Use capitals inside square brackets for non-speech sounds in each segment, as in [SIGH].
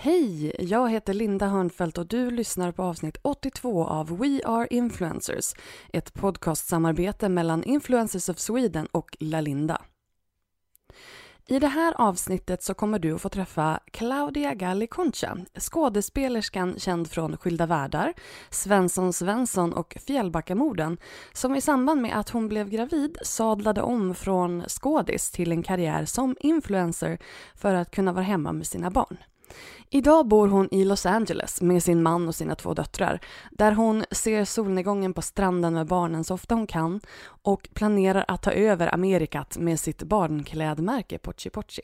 Hej! Jag heter Linda Hörnfeldt och du lyssnar på avsnitt 82 av We Are Influencers, ett podcastsamarbete mellan Influencers of Sweden och Lalinda. I det här avsnittet så kommer du att få träffa Claudia Galli Concha, skådespelerskan känd från Skilda världar, Svensson Svensson och Fjällbackamorden, som i samband med att hon blev gravid sadlade om från skådis till en karriär som influencer för att kunna vara hemma med sina barn. Idag bor hon i Los Angeles med sin man och sina två döttrar där hon ser solnedgången på stranden med barnen så ofta hon kan och planerar att ta över Amerikat med sitt barnklädmärke Pochi Pochi.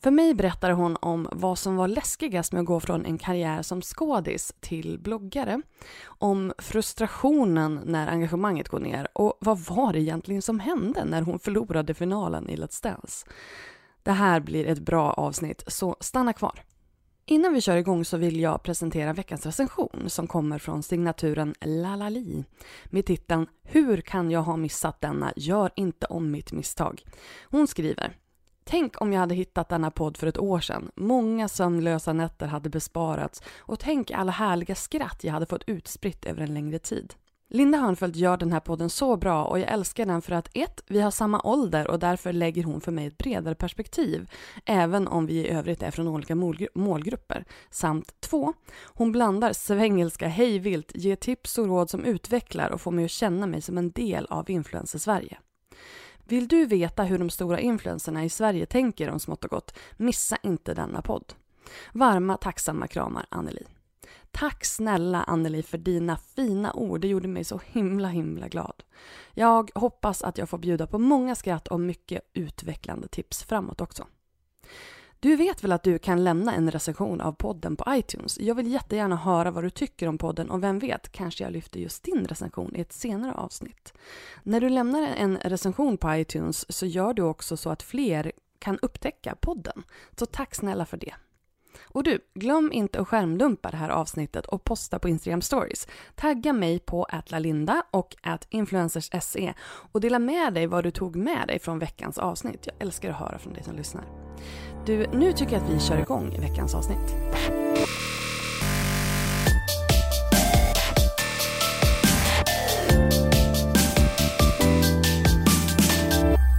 För mig berättar hon om vad som var läskigast med att gå från en karriär som skådis till bloggare. Om frustrationen när engagemanget går ner och vad var det egentligen som hände när hon förlorade finalen i Let's Dance. Det här blir ett bra avsnitt, så stanna kvar. Innan vi kör igång så vill jag presentera veckans recension som kommer från signaturen Lalali med titeln Hur kan jag ha missat denna? Gör inte om mitt misstag. Hon skriver Tänk om jag hade hittat denna podd för ett år sedan. Många sömnlösa nätter hade besparats och tänk alla härliga skratt jag hade fått utspritt över en längre tid. Linda Hörnfeldt gör den här podden så bra och jag älskar den för att ett, vi har samma ålder och därför lägger hon för mig ett bredare perspektiv, även om vi i övrigt är från olika målgrupper. Samt två, hon blandar svengelska hejvilt, ger tips och råd som utvecklar och får mig att känna mig som en del av Influencer-Sverige. Vill du veta hur de stora influencerna i Sverige tänker om smått och gott, missa inte denna podd. Varma tacksamma kramar Anneli. Tack snälla Anneli för dina fina ord. Det gjorde mig så himla himla glad. Jag hoppas att jag får bjuda på många skratt och mycket utvecklande tips framåt också. Du vet väl att du kan lämna en recension av podden på iTunes? Jag vill jättegärna höra vad du tycker om podden och vem vet, kanske jag lyfter just din recension i ett senare avsnitt. När du lämnar en recension på iTunes så gör du också så att fler kan upptäcka podden. Så tack snälla för det. Och du, glöm inte att skärmdumpa det här avsnittet och posta på Instagram stories. Tagga mig på atlalinda och influencers.se och dela med dig vad du tog med dig från veckans avsnitt. Jag älskar att höra från dig som lyssnar. Du, nu tycker jag att vi kör igång veckans avsnitt.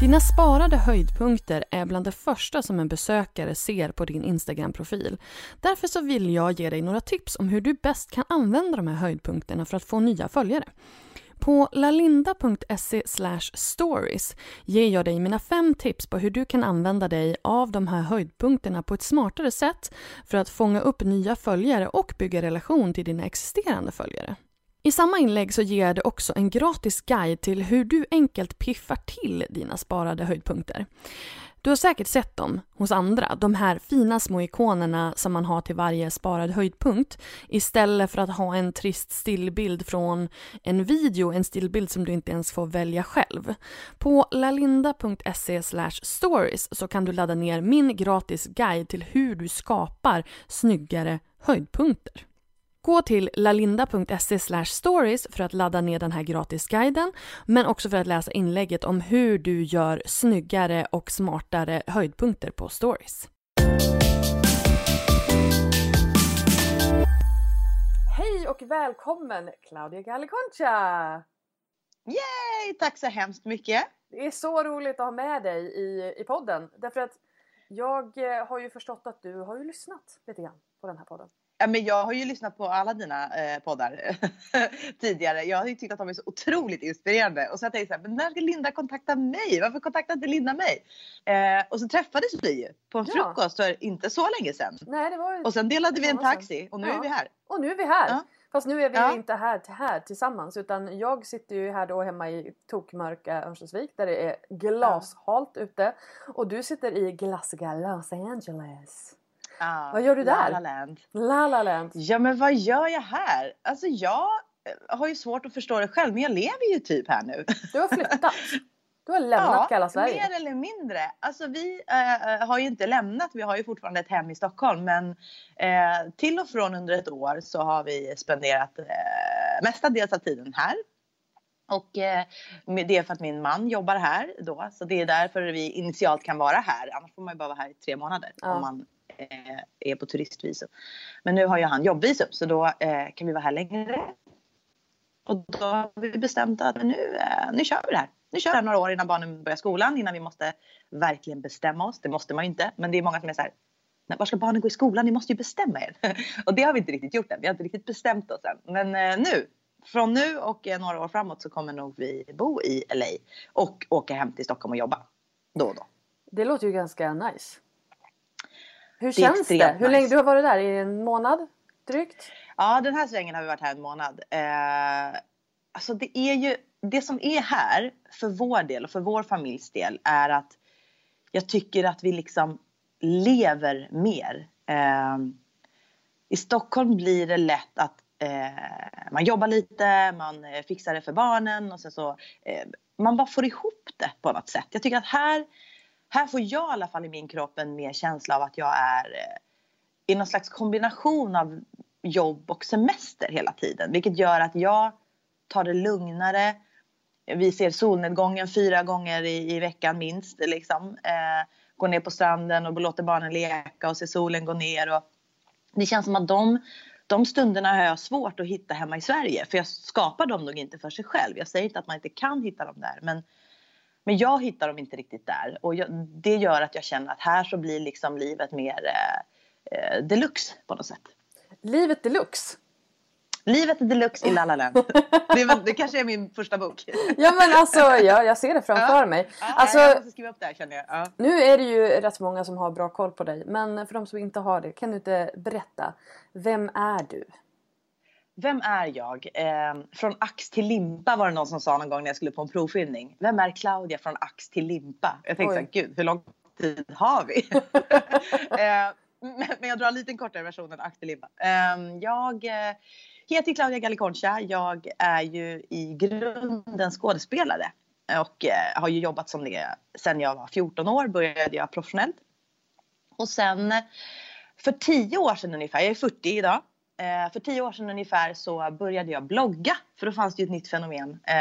Dina sparade höjdpunkter är bland det första som en besökare ser på din Instagram-profil. Därför så vill jag ge dig några tips om hur du bäst kan använda de här höjdpunkterna för att få nya följare. På lalinda.se stories ger jag dig mina fem tips på hur du kan använda dig av de här höjdpunkterna på ett smartare sätt för att fånga upp nya följare och bygga relation till dina existerande följare. I samma inlägg så ger jag dig också en gratis guide till hur du enkelt piffar till dina sparade höjdpunkter. Du har säkert sett dem hos andra, de här fina små ikonerna som man har till varje sparad höjdpunkt istället för att ha en trist stillbild från en video, en stillbild som du inte ens får välja själv. På lalinda.se stories så kan du ladda ner min gratis guide till hur du skapar snyggare höjdpunkter. Gå till lalinda.se stories för att ladda ner den här gratisguiden men också för att läsa inlägget om hur du gör snyggare och smartare höjdpunkter på stories. Hej och välkommen Claudia Galliconcha! Yay! Tack så hemskt mycket! Det är så roligt att ha med dig i, i podden därför att jag eh, har ju förstått att du har ju lyssnat lite grann på den här podden. Ja, men jag har ju lyssnat på alla dina eh, poddar [LAUGHS] tidigare. Jag har ju tyckt att de är så otroligt inspirerande. Och så jag tänkte så här, men när ska Linda kontakta mig? Varför kontaktar inte Linda mig? Eh, och så träffades vi ju på en ja. frukost för inte så länge sedan. Nej, det var och sen delade vi en taxi och nu ja. är vi här. Och nu är vi här. Ja. Fast nu är vi ja. inte här, här tillsammans utan jag sitter ju här då hemma i tokmörka Örnsköldsvik där det är glashalt ja. ute. Och du sitter i glassiga Los Angeles. Ja, vad gör du där? La La Land. La La Land. Ja men vad gör jag här? Alltså jag eh, har ju svårt att förstå det själv men jag lever ju typ här nu. Du har flyttat. [LAUGHS] Du har lämnat ja, kalla Sverige. mer eller mindre. Alltså vi äh, har ju inte lämnat, vi har ju fortfarande ett hem i Stockholm men äh, till och från under ett år så har vi spenderat äh, mestadels av tiden här. Och eh, det är för att min man jobbar här då så det är därför vi initialt kan vara här. Annars får man ju bara vara här i tre månader ja. om man eh, Eh, är på turistvisum. Men nu har ju han jobbvisum så då eh, kan vi vara här längre. Och då har vi bestämt att nu, eh, nu kör vi det här. Nu kör vi några år innan barnen börjar skolan innan vi måste verkligen bestämma oss. Det måste man ju inte. Men det är många som är så här. Var ska barnen gå i skolan? Ni måste ju bestämma er. [LAUGHS] och det har vi inte riktigt gjort än. Vi har inte riktigt bestämt oss än. Men eh, nu, från nu och eh, några år framåt så kommer nog vi bo i LA och åka hem till Stockholm och jobba då och då. Det låter ju ganska nice. Hur känns det? Hur länge du har varit där? I en månad drygt? Ja, den här svängen har vi varit här en månad. Eh, alltså det är ju det som är här för vår del och för vår familjs del är att jag tycker att vi liksom lever mer. Eh, I Stockholm blir det lätt att eh, man jobbar lite, man fixar det för barnen och sen så eh, man bara får ihop det på något sätt. Jag tycker att här här får jag i alla fall i min kropp en mer känsla av att jag är eh, i någon slags kombination av jobb och semester hela tiden. Vilket gör att jag tar det lugnare. Vi ser solnedgången fyra gånger i, i veckan minst. Liksom. Eh, går ner på stranden och låter barnen leka och ser solen gå ner. Och det känns som att de, de stunderna har jag svårt att hitta hemma i Sverige. För jag skapar dem nog inte för sig själv. Jag säger inte att man inte kan hitta dem där. Men men jag hittar dem inte riktigt där och jag, det gör att jag känner att här så blir liksom livet mer eh, eh deluxe på något sätt. Livet deluxe? Livet deluxe i La La Land. [LAUGHS] det, det kanske är min första bok. ja men alltså ja, jag ser det framför ja. mig. Alltså, jag måste skriva upp det här känner jag. Ja. Nu är det ju rätt många som har bra koll på dig men för de som inte har det kan du inte berätta. Vem är du? Vem är jag? Eh, från ax till limpa var det någon som sa någon gång när jag skulle på en provfilmning. Vem är Claudia från ax till limpa? Jag tänkte så här, gud hur lång tid har vi? [LAUGHS] eh, men jag drar en liten kortare version än ax till limpa. Eh, jag heter Claudia Galliconcha. Jag är ju i grunden skådespelare och eh, har ju jobbat som det sen jag var 14 år började jag professionellt. Och sen för 10 år sedan ungefär, jag är 40 idag, för tio år sedan ungefär så började jag blogga. För då fanns det ju ett nytt fenomen. Eh,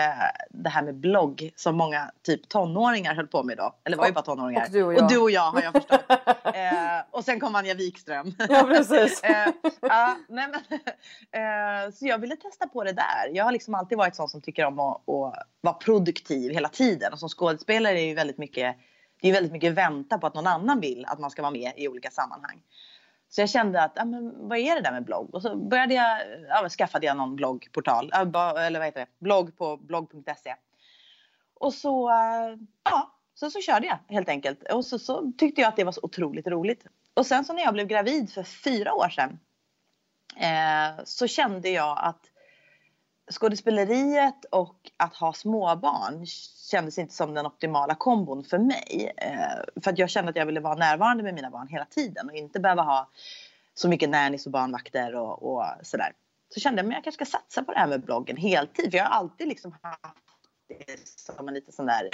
det här med blogg som många typ tonåringar höll på med då. Eller var ju bara tonåringar. Och du och jag. Och du och jag har jag förstått. [LAUGHS] eh, och sen kom Anja Wikström. [LAUGHS] Ja precis. [LAUGHS] eh, ja, nej, men, eh, så jag ville testa på det där. Jag har liksom alltid varit sån som tycker om att, att vara produktiv hela tiden. Och som skådespelare är ju väldigt mycket det är väldigt mycket vänta på att någon annan vill att man ska vara med i olika sammanhang. Så jag kände att, ah, men vad är det där med blogg? Och så började jag, ja, skaffade jag någon bloggportal, eller vad heter det, blogg på blogg.se. Och så, eh, ja, så, så körde jag helt enkelt. Och så, så tyckte jag att det var så otroligt roligt. Och sen så när jag blev gravid för fyra år sedan eh, så kände jag att skådespeleriet och att ha småbarn kändes inte som den optimala kombon för mig. Eh, för att jag kände att jag ville vara närvarande med mina barn hela tiden och inte behöva ha så mycket nannies och barnvakter och, och sådär. Så kände jag att jag kanske ska satsa på det här med bloggen heltid. För jag har alltid liksom haft det som en liten sån där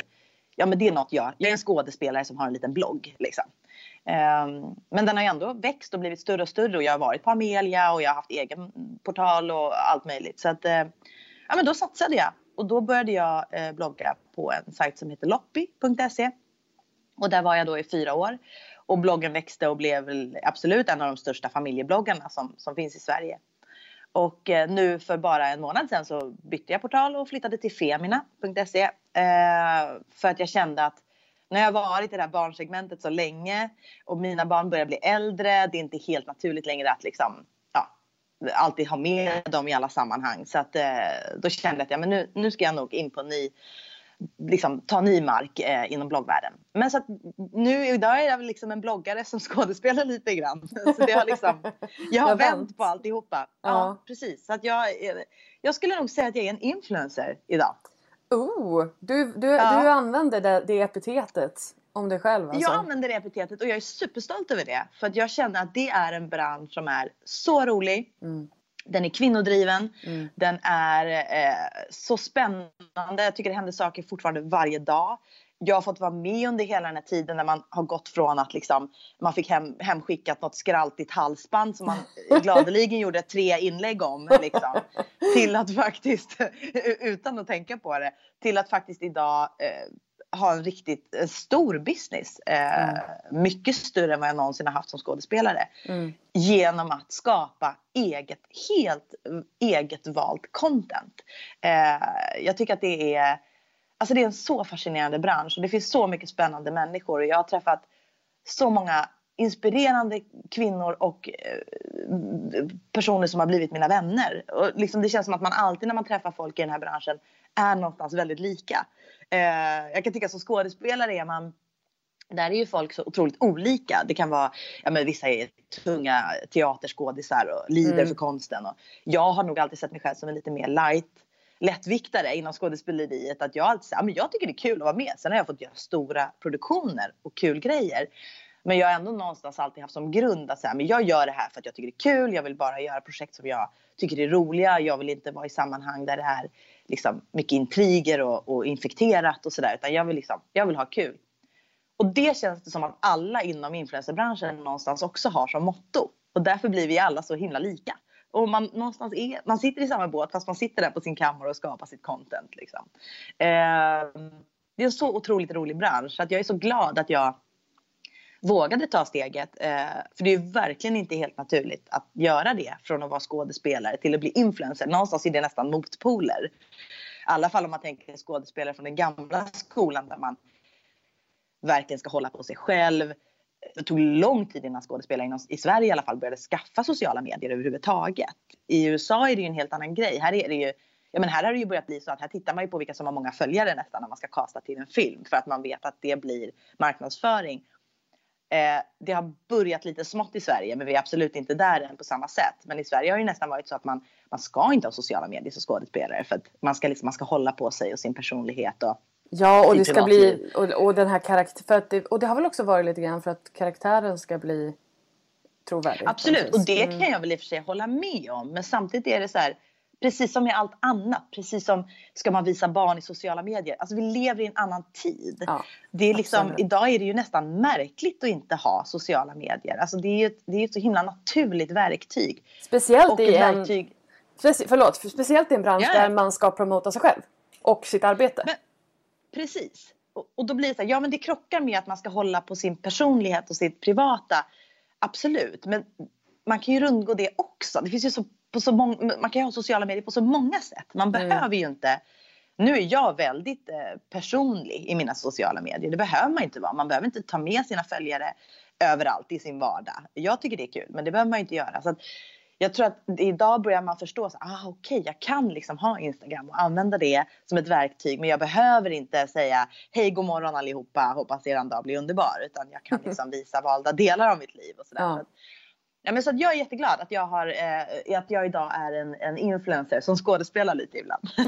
ja men det är något jag, jag är en skådespelare som har en liten blogg liksom. Ehm, men den har ju ändå växt och blivit större och större och jag har varit på Amelia och jag har haft egen portal och allt möjligt. Så att, eh, ja men då satsade jag och då började jag eh, blogga på en sajt som heter loppy.se. Och där var jag då i fyra år. Och bloggen växte och blev absolut en av de största familjebloggarna som, som finns i Sverige. Och eh, nu för bara en månad sedan så bytte jag portal och flyttade till femina.se. För att jag kände att när jag varit i det här barnsegmentet så länge och mina barn börjar bli äldre, det är inte helt naturligt längre att liksom, ja, alltid ha med dem i alla sammanhang. Så att, eh, då kände jag att ja, men nu, nu ska jag nog in på ny liksom, ta ny mark eh, inom bloggvärlden. Men så att nu idag är jag liksom en bloggare som [LAUGHS] skådespelar lite grann. Så det har liksom, jag har [LAUGHS] vänt på alltihopa. Ja, ja precis. Så att jag, jag skulle nog säga att jag är en influencer idag. Oh, du, du, ja. du använder det, det epitetet om dig själv alltså. Jag använder det epitetet och jag är superstolt över det. För att jag känner att det är en bransch som är så rolig. Mm. Den är kvinnodriven. Mm. Den är eh, så spännande. Jag tycker det händer saker fortfarande varje dag. Jag har fått vara med under hela den här tiden när man har gått från att liksom, man fick hem, hemskickat något skraltigt halsband som man [LAUGHS] gladeligen gjorde tre inlägg om. Liksom, till att faktiskt, [LAUGHS] utan att tänka på det, till att faktiskt idag eh, ha en riktigt en stor business. Eh, mm. Mycket större än vad jag någonsin har haft som skådespelare. Mm. Genom att skapa eget, helt eget valt content. Eh, jag tycker att det är, alltså det är en så fascinerande bransch och det finns så mycket spännande människor. Och jag har träffat så många inspirerande kvinnor och eh, personer som har blivit mina vänner. Och liksom det känns som att man alltid när man träffar folk i den här branschen är någonstans väldigt lika. Eh, jag kan tycka som skådespelare är man där är ju folk så otroligt olika. Det kan vara, ja men vissa är tunga teaterskådisar och lider mm. för konsten. Och jag har nog alltid sett mig själv som en lite mer light lättviktare inom skådespeleriet. Att jag alltid säger, att men jag tycker det är kul att vara med. Sen har jag fått göra stora produktioner och kul grejer. Men jag har ändå någonstans alltid haft som grund att säga, men jag gör det här för att jag tycker det är kul. Jag vill bara göra projekt som jag tycker är roliga. Jag vill inte vara i sammanhang där det är liksom mycket intriger och, och infekterat och sådär. Utan jag vill, liksom, jag vill ha kul. Och det känns det som att alla inom influencerbranschen någonstans också har som motto. Och därför blir vi alla så himla lika. Och man, någonstans är, man sitter i samma båt fast man sitter där på sin kammare och skapar sitt content. Liksom. Eh, det är en så otroligt rolig bransch. Så att jag är så glad att jag vågade ta steget. Eh, för det är verkligen inte helt naturligt att göra det från att vara skådespelare till att bli influencer. Någonstans är det nästan motpoler. I alla fall om man tänker skådespelare från den gamla skolan där man verkligen ska hålla på sig själv. Det tog lång tid innan skådespelare inom, i Sverige i alla fall började skaffa sociala medier överhuvudtaget. I USA är det ju en helt annan grej. Här är det ju Ja, men här har det ju börjat bli så att här tittar man ju på vilka som har många följare nästan när man ska kasta till en film för att man vet att det blir marknadsföring. Eh, det har börjat lite smått i Sverige, men vi är absolut inte där än på samma sätt. Men i Sverige har det nästan varit så att man, man ska inte ha sociala medier som skådespelare för att man ska, liksom, man ska hålla på sig och sin personlighet och Ja, och det ska bli och, och den här karaktär, för att det, och det har väl också varit lite grann för att karaktären ska bli trovärdig. Absolut, och det mm. kan jag väl i och för sig hålla med om. Men samtidigt är det så här, Precis som med allt annat. Precis som ska man visa barn i sociala medier. Alltså vi lever i en annan tid. Ja, det är liksom, idag är det ju nästan märkligt att inte ha sociala medier. Alltså det är ju ett, det är ett så himla naturligt verktyg. Speciellt i en... Verktyg... Förlåt, speciellt i en bransch ja. där man ska promota sig själv. Och sitt arbete. Men, precis. Och, och då blir det så här, ja men det krockar med att man ska hålla på sin personlighet och sitt privata. Absolut, men man kan ju rundgå det också. Det finns ju så på så många, man kan ju ha sociala medier på så många sätt. Man mm. behöver ju inte nu är jag väldigt eh, personlig i mina sociala medier. Det behöver man inte vara. Man behöver inte ta med sina följare överallt i sin vardag. Jag tycker det är kul, men det behöver man inte göra. Så att, jag tror att idag börjar man förstå att ah, okej, okay, jag kan liksom ha Instagram och använda det som ett verktyg. Men jag behöver inte säga hej, god morgon allihopa, hoppas er dag blir underbar. Utan jag kan liksom [LAUGHS] visa valda delar av mitt liv och sådär. Ja. Så Ja, men så att jag är jätteglad att jag, har, eh, att jag idag är en, en influencer som skådespelar lite ibland. [LAUGHS]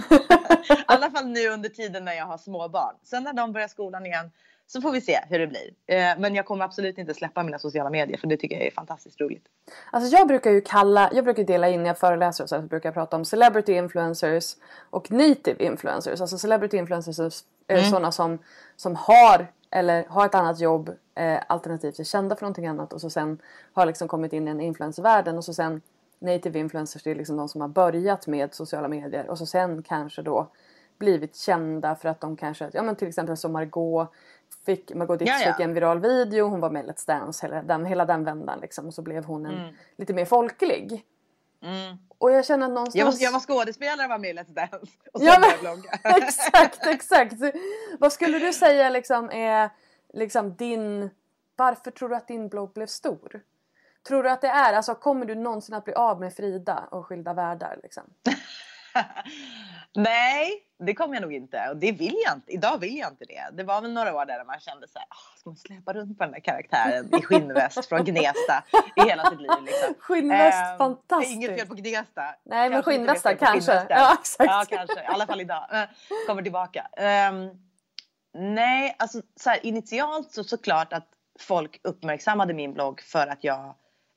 I alla fall nu under tiden när jag har småbarn. Sen när de börjar skolan igen så får vi se hur det blir. Eh, men jag kommer absolut inte släppa mina sociala medier för det tycker jag är fantastiskt roligt. Alltså jag brukar ju kalla, jag brukar dela in när jag föreläser och så, brukar jag prata om celebrity influencers och native influencers. Alltså celebrity influencers Mm. Sådana som, som har eller har ett annat jobb eh, alternativt är kända för någonting annat och så sen har liksom kommit in i en influencervärlden och så sen native influencers det är liksom de som har börjat med sociala medier och så sen kanske då blivit kända för att de kanske, ja men till exempel som Margot fick, Margot Ditz fick en viral video, hon var med i Let's Dance hela den, hela den vändan liksom och så blev hon en mm. lite mer folklig. Mm. Och jag känner någonstans... Jag var, jag var skådespelare och var med i Let's Dance. Och så ja, men... blogga. [LAUGHS] exakt, exakt. Vad skulle du säga liksom är liksom din... Varför tror du att din blogg blev stor? Tror du att det är, alltså kommer du någonsin att bli av med Frida och Skilda Världar liksom? [LAUGHS] [LAUGHS] Nej, det kommer jag nog inte. Och det vill jag inte. Idag vill jag inte det. Det var väl några år där man kände så här, oh, ska man släppa runt på den där karaktären i skinnväst från Gnesta i hela sitt liv liksom. Skinnväst, eh, fantastiskt. Inget fel på Gnesta. Nej, men skinnvästar kanske. Ja, exakt. Ja, kanske. I alla fall idag. Kommer tillbaka. Um, nej, alltså så här, initialt så såklart att folk uppmärksammade min blogg för att jag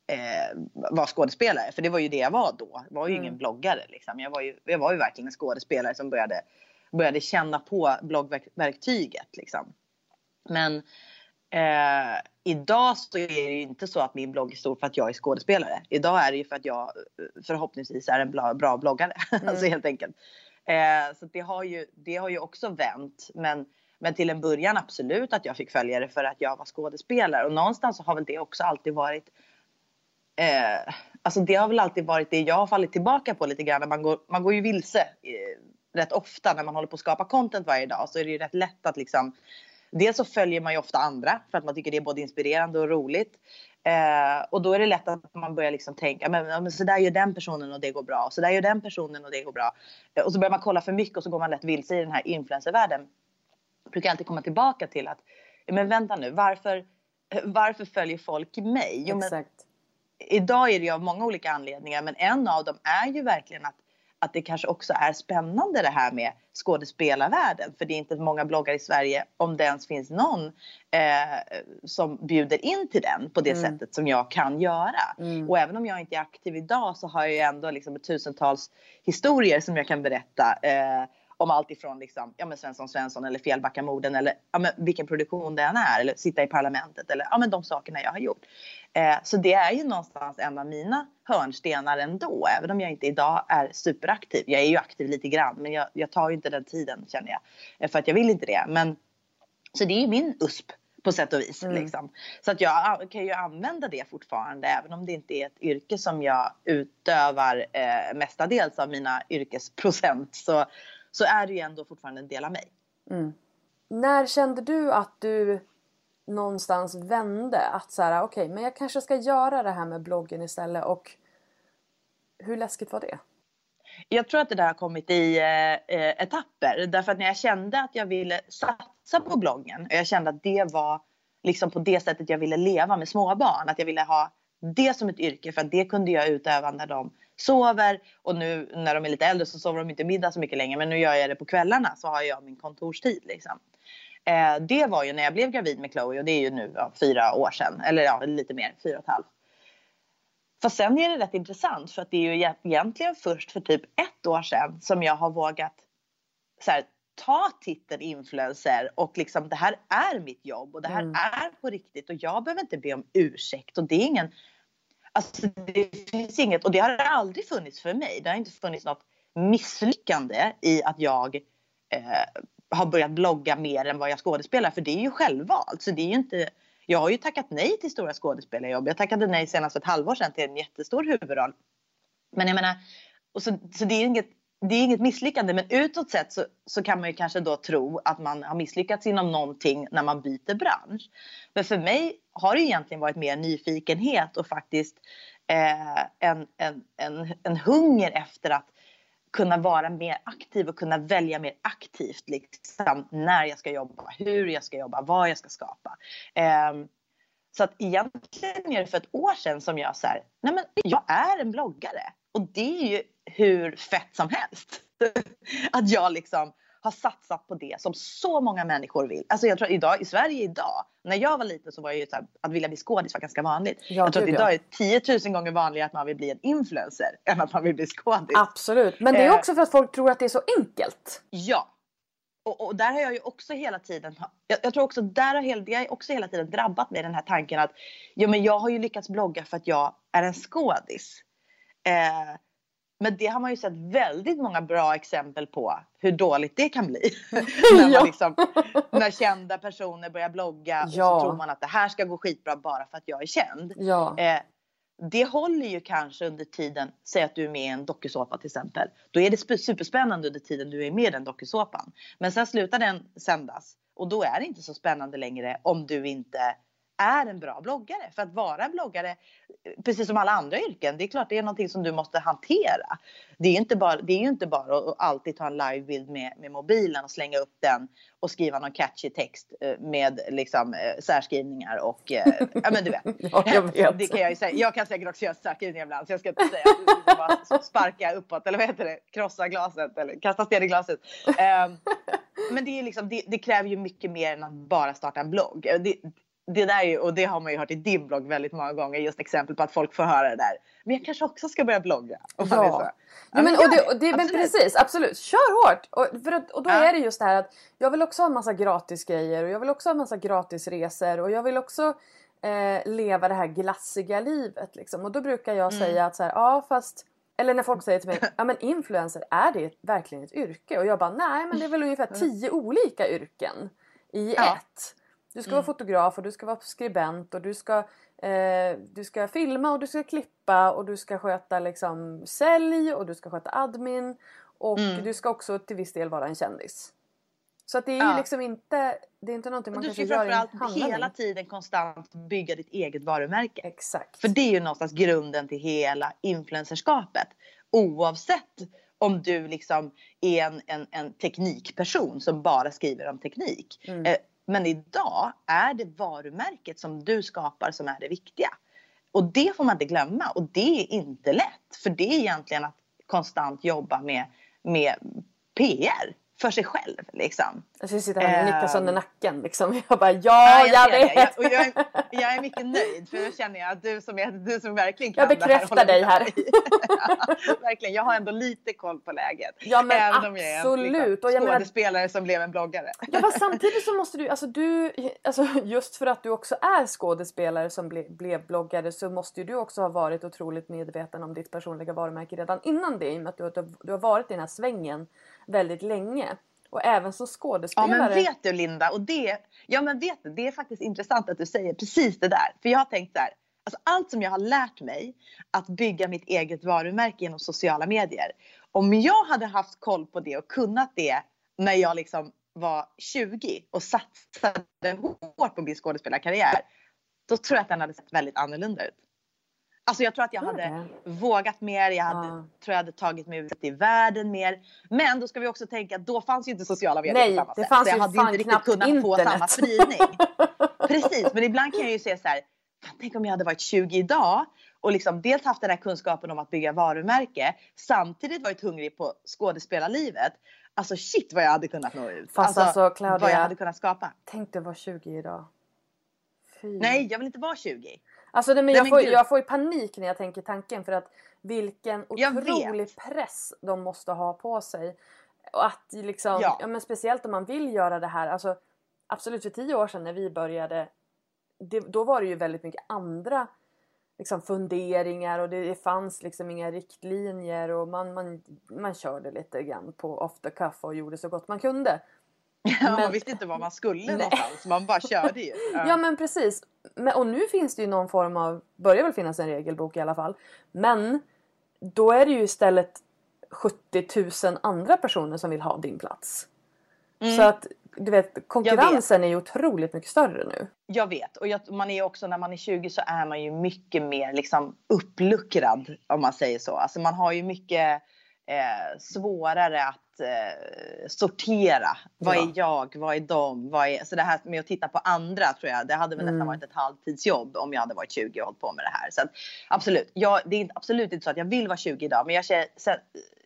eh, var skådespelare. För det var ju det jag var då. Jag var ju mm. ingen bloggare. Liksom. Jag, var ju, jag var ju verkligen en skådespelare som började, började känna på bloggverktyget. Liksom. Men eh, idag så är det ju inte så att min blogg är stor för att jag är skådespelare. Idag är det ju för att jag förhoppningsvis är en bra, bra bloggare. [LAUGHS] Mm. alltså helt enkelt. Eh, så det har, ju, det har ju också vänt. Men, men till en början absolut att jag fick följare för att jag var skådespelare. Och någonstans så har väl det också alltid varit eh, alltså det har väl alltid varit det jag har fallit tillbaka på lite grann. Man går, man går ju vilse eh, rätt ofta när man håller på att skapa content varje dag så är det ju rätt lätt att liksom Dels så följer man ju ofta andra för att man tycker det är både inspirerande och roligt. Eh, och då är det lätt att man börjar liksom tänka, men, men så där gör den personen och det går bra. Och så där gör den personen och det går bra. Eh, och så börjar man kolla för mycket och så går man lätt vilse i den här influencervärlden. Jag brukar alltid komma tillbaka till att, men vänta nu, varför, eh, varför följer folk mig? Jo, Exakt idag är det ju av många olika anledningar men en av dem är ju verkligen att, att det kanske också är spännande det här med skådespelarvärlden. För det är inte många bloggar i Sverige, om det ens finns någon, eh, som bjuder in till den på det mm. sättet som jag kan göra. Mm. Och även om jag inte är aktiv idag så har jag ju ändå liksom tusentals historier som jag kan berätta. Eh, om allt ifrån liksom, ja, men Svensson Svensson eller Fjällbackamorden eller ja, men vilken produktion det än är. Eller sitta i parlamentet eller ja, men de sakerna jag har gjort. Eh, så det är ju någonstans en av mina hörnstenar ändå. Även om jag inte idag är superaktiv. Jag är ju aktiv lite grann men jag, jag tar ju inte den tiden känner jag. Eh, för att jag vill inte det. Men, så det är ju min USP på sätt och vis. Mm. Liksom. Så att jag kan ju använda det fortfarande även om det inte är ett yrke som jag utövar eh, mestadels av mina yrkesprocent. Så, så är det ju ändå fortfarande en del av mig. Mm. När kände du att du någonstans vände? Att så här, okej, okay, men jag kanske ska göra det här med bloggen istället och hur läskigt var det? Jag tror att det där har kommit i eh, eh, etapper därför att när jag kände att jag ville satsa på bloggen och jag kände att det var liksom på det sättet jag ville leva med småbarn, att jag ville ha det som ett yrke för att det kunde jag utöva när de sover och nu när de är lite äldre så sover de inte middag så mycket längre men nu gör jag det på kvällarna så har jag min kontorstid liksom. Eh, det var ju när jag blev gravid med Chloe och det är ju nu ja, fyra år sedan eller ja lite mer, fyra och ett halvt. Fast sen är det rätt intressant för att det är ju egentligen först för typ ett år sedan som jag har vågat så här, ta titeln influencer och liksom det här är mitt jobb och det här mm. är på riktigt och jag behöver inte be om ursäkt och det är ingen Alltså det finns inget, och det har aldrig funnits för mig. Det har inte funnits något misslyckande i att jag eh, har börjat blogga mer än vad jag skådespelar. För det är ju självvalt. Så det är ju inte, jag har ju tackat nej till stora skådespelarjobb. Jag tackade nej senast för ett halvår sedan till en jättestor huvudroll. Men jag menar, och så, så det är inget det är inget misslyckande men utåt sett så, så kan man ju kanske då tro att man har misslyckats inom någonting när man byter bransch. Men för mig har det egentligen varit mer nyfikenhet och faktiskt eh, en, en, en, en hunger efter att kunna vara mer aktiv och kunna välja mer aktivt liksom, när jag ska jobba, hur jag ska jobba, vad jag ska skapa. Eh, så att egentligen är det för ett år sedan som jag så här, nej men jag är en bloggare och det är ju hur fett som helst. [LAUGHS] att jag liksom har satsat på det som så många människor vill. Alltså jag tror idag, i Sverige idag, när jag var liten så var ju så här, att vilja bli skådis var ganska vanligt. Ja, jag tror att idag är 10 000 gånger vanligare att man vill bli en influencer [LAUGHS] än att man vill bli skådis. Absolut, men det är eh. också för att folk tror att det är så enkelt. Ja. och, och, där har jag ju också hela tiden, jag, jag tror också där har hela, jag har också hela tiden drabbat mig den här tanken att ja, men jag har ju lyckats blogga för att jag är en skådis. Eh, men det har man ju sett väldigt många bra exempel på hur dåligt det kan bli. [LAUGHS] [LAUGHS] när, man liksom, när kända personer börjar blogga ja. och så tror man att det här ska gå skitbra bara för att jag är känd. Ja. Eh, det håller ju kanske under tiden, säg att du är med i en dokusåpa till exempel. Då är det superspännande under tiden du är med i den dokusåpan. Men sen slutar den sändas och då är det inte så spännande längre om du inte är en bra bloggare. För att vara en bloggare, precis som alla andra yrken, det är klart det är någonting som du måste hantera. Det är, inte bara, det är ju inte bara att alltid ta en livebild med, med mobilen och slänga upp den och skriva någon catchy text eh, med liksom eh, särskrivningar och eh, [LAUGHS] ja men du vet. ja, jag. Det kan jag ju säga. Jag kan säkert också göra särskrivningar ibland så jag ska inte säga bara sparka uppåt eller vad heter det, krossa glaset eller kasta sten i glaset. Um, men det, är liksom, det, det, kräver ju mycket mer än att bara starta en blogg. Det, det där är, och det har man ju hört i din blogg väldigt många gånger, just exempel på att folk får höra det där. Men jag kanske också ska börja blogga. ja. ja, men, men, och det, och det, men precis, absolut. Kör hårt! Och, för att, och då ja. är det just det här att jag vill också ha en massa gratis grejer och jag vill också ha en massa gratis resor och jag vill också eh, leva det här glassiga livet liksom. Och då brukar jag mm. säga att så här, ja fast eller när folk säger till mig, [LAUGHS] ja men influencer, är det verkligen ett yrke? Och jag bara, nej men det är väl ungefär tio olika yrken i ja. ett. Du ska mm. vara fotograf och du ska vara skribent och du ska, eh, du ska filma och du ska klippa och du ska sköta liksom sälj och du ska sköta admin och mm. du ska också till viss del vara en kändis. Så att det är ja. ju liksom inte, det är inte någonting man kanske gör i en Du ska hela tiden konstant bygga ditt eget varumärke. Exakt. För det är ju någonstans grunden till hela influencerskapet. Oavsett om du liksom är en, en, en teknikperson som bara skriver om teknik. Mm. Men idag är det varumärket som du skapar som är det viktiga. Och det får man inte glömma och det är inte lätt. För det är egentligen att konstant jobba med, med PR för sig själv. Liksom. Jag ska sitta här och nicka sönder nacken. Liksom. [LAUGHS] Jag bara ja, ja jag, vet. Jag, och jag, är, jag är mycket nöjd för då känner jag att du som, är, du som verkligen kan Jag bekräftar det här, dig här. [LAUGHS] ja, verkligen, jag har ändå lite koll på läget. Ja men Även absolut. Om jag är en liksom, skådespelare menar... som blev en bloggare. ja fast samtidigt så måste du, alltså du, alltså just för att du också är skådespelare som ble, blev bloggare så måste ju du också ha varit otroligt medveten om ditt personliga varumärke redan innan det i och med att du, du har varit i den här svängen väldigt länge. Och även som skådespelare. Ja men vet du Linda, och det, ja, men vet du, det är faktiskt intressant att du säger precis det där. För jag har tänkt så här, alltså allt som jag har lärt mig att bygga mitt eget varumärke genom sociala medier. Om jag hade haft koll på det och kunnat det när jag liksom var 20 och satsade hårt på min skådespelarkarriär. Då tror jag att den hade sett väldigt annorlunda ut. Alltså jag tror att jag hade mm. vågat mer, jag hade, ja. tror jag hade tagit mig ut i världen mer. Men då ska vi också tänka att då fanns ju inte sociala medier Nej, på samma det sätt. Fanns så jag hade inte riktigt kunnat internet. få samma spridning. [LAUGHS] Precis, men ibland kan jag ju säga så här, tänk om jag hade varit 20 idag och liksom dels haft den här kunskapen om att bygga varumärke samtidigt varit hungrig på skådespelarlivet. Alltså shit vad jag hade kunnat nå ut. Fast alltså, alltså Claudia, vad jag hade kunnat skapa. Tänk dig vara 20 idag. Fy. Nej, jag vill inte vara 20. Alltså det, men jag, får, jag får ju panik när jag tänker tanken för att vilken otrolig press de måste ha på sig. Och att liksom, ja. ja. men speciellt om man vill göra det här. Alltså, absolut för tio år sedan när vi började. Det, då var det ju väldigt mycket andra liksom, funderingar och det, det fanns liksom inga riktlinjer och man, man, man körde lite grann på off the cuff och gjorde så gott man kunde. Ja, man visste inte var man skulle nej. någonstans, man bara körde ju. [LAUGHS] Ja, ja men precis. Men, och nu finns det ju någon form av, börjar väl finnas en regelbok i alla fall. Men då är det ju istället 70 000 andra personer som vill ha din plats. Mm. Så att du vet konkurrensen vet. är ju otroligt mycket större nu. Jag vet och jag, man är också när man är 20 så är man ju mycket mer liksom uppluckrad om man säger så. Alltså man har ju mycket eh, svårare att eh, sortera. Vad ja. är jag? Vad är de? Vad är, så det här med att titta på andra tror jag, det hade väl mm. nästan varit ett halvtidsjobb om jag hade varit 20 och hållit på med det här. Så att, absolut, jag, det är absolut inte så att jag vill vara 20 idag, men jag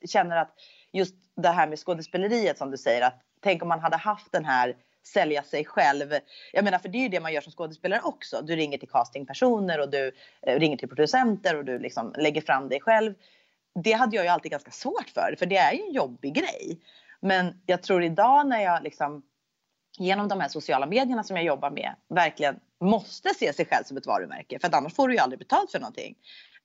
känner att just det här med skådespeleriet som du säger, att tänk om man hade haft den här sälja sig själv. Jag menar för det är ju det man gör som skådespelare också. Du ringer till castingpersoner och du eh, ringer till producenter och du liksom lägger fram dig själv det hade jag ju alltid ganska svårt för, för det är ju en jobbig grej. Men jag tror idag när jag liksom genom de här sociala medierna som jag jobbar med verkligen måste se sig själv som ett varumärke för att annars får du ju aldrig betalt för någonting.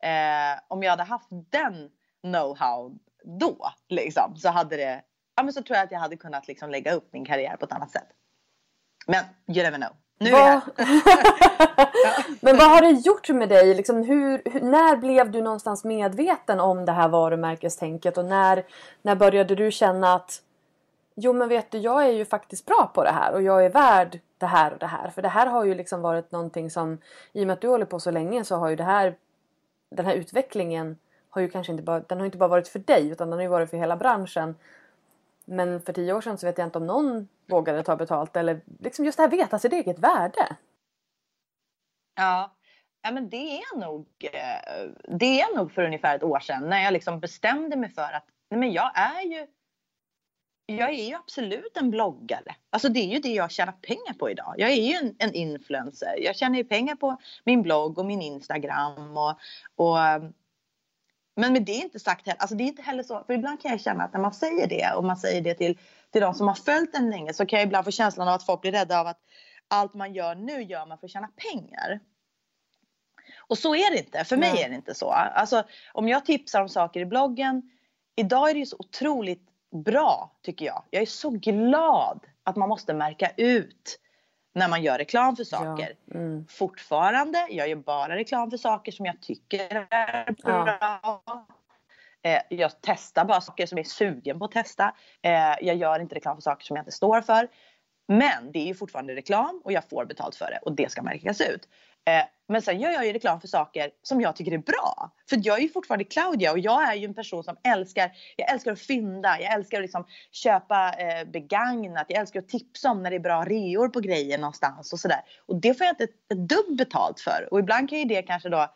Eh, om jag hade haft den know-how då liksom så hade det, ja men så tror jag att jag hade kunnat liksom lägga upp min karriär på ett annat sätt. Men you never know. Nu vad... är jag. [LAUGHS] Men vad har det gjort med dig? Liksom, hur, hur, när blev du någonstans medveten om det här varumärkestänket och när, när började du känna att Jo men vet du, jag är ju faktiskt bra på det här och jag är värd det här och det här. För det här har ju liksom varit någonting som, i och med att du håller på så länge så har ju det här, den här utvecklingen har ju kanske inte bara, den har inte bara varit för dig utan den har ju varit för hela branschen. Men för tio år sedan så vet jag inte om någon vågade ta betalt eller liksom just det här veta sitt eget värde. Ja, ja men det är nog, eh, det är nog för ungefär ett år sedan när jag liksom bestämde mig för att nej men jag är ju jag är ju absolut en bloggare. Alltså det är ju det jag tjänar pengar på idag. Jag är ju en, en influencer. Jag tjänar ju pengar på min blogg och min Instagram och, och eh, men med det inte sagt heller, alltså det är inte heller så, för ibland kan jag känna att när man säger det och man säger det till, till de som har följt en länge så kan jag ibland få känslan av att folk blir rädda av att allt man gör nu gör man för att tjäna pengar. Och så är det inte, för mig är det inte så. Alltså om jag tipsar om saker i bloggen, idag är det ju så otroligt bra tycker jag. Jag är så glad att man måste märka ut när man gör reklam för saker. Ja. Mm. Fortfarande, jag gör bara reklam för saker som jag tycker är bra. Ja. Eh, jag testar bara saker som jag är sugen på att testa. Eh, jag gör inte reklam för saker som jag inte står för. Men det är ju fortfarande reklam och jag får betalt för det och det ska märkas ut. Eh, men sen gör jag ju reklam för saker som jag tycker är bra. För jag är ju fortfarande Claudia och jag är ju en person som älskar, jag älskar att fynda, jag älskar att liksom köpa eh, begagnat, jag älskar att tipsa om när det är bra reor på grejer någonstans och sådär. Och det får jag inte ett, ett dugg betalt för. Och ibland kan ju det kanske då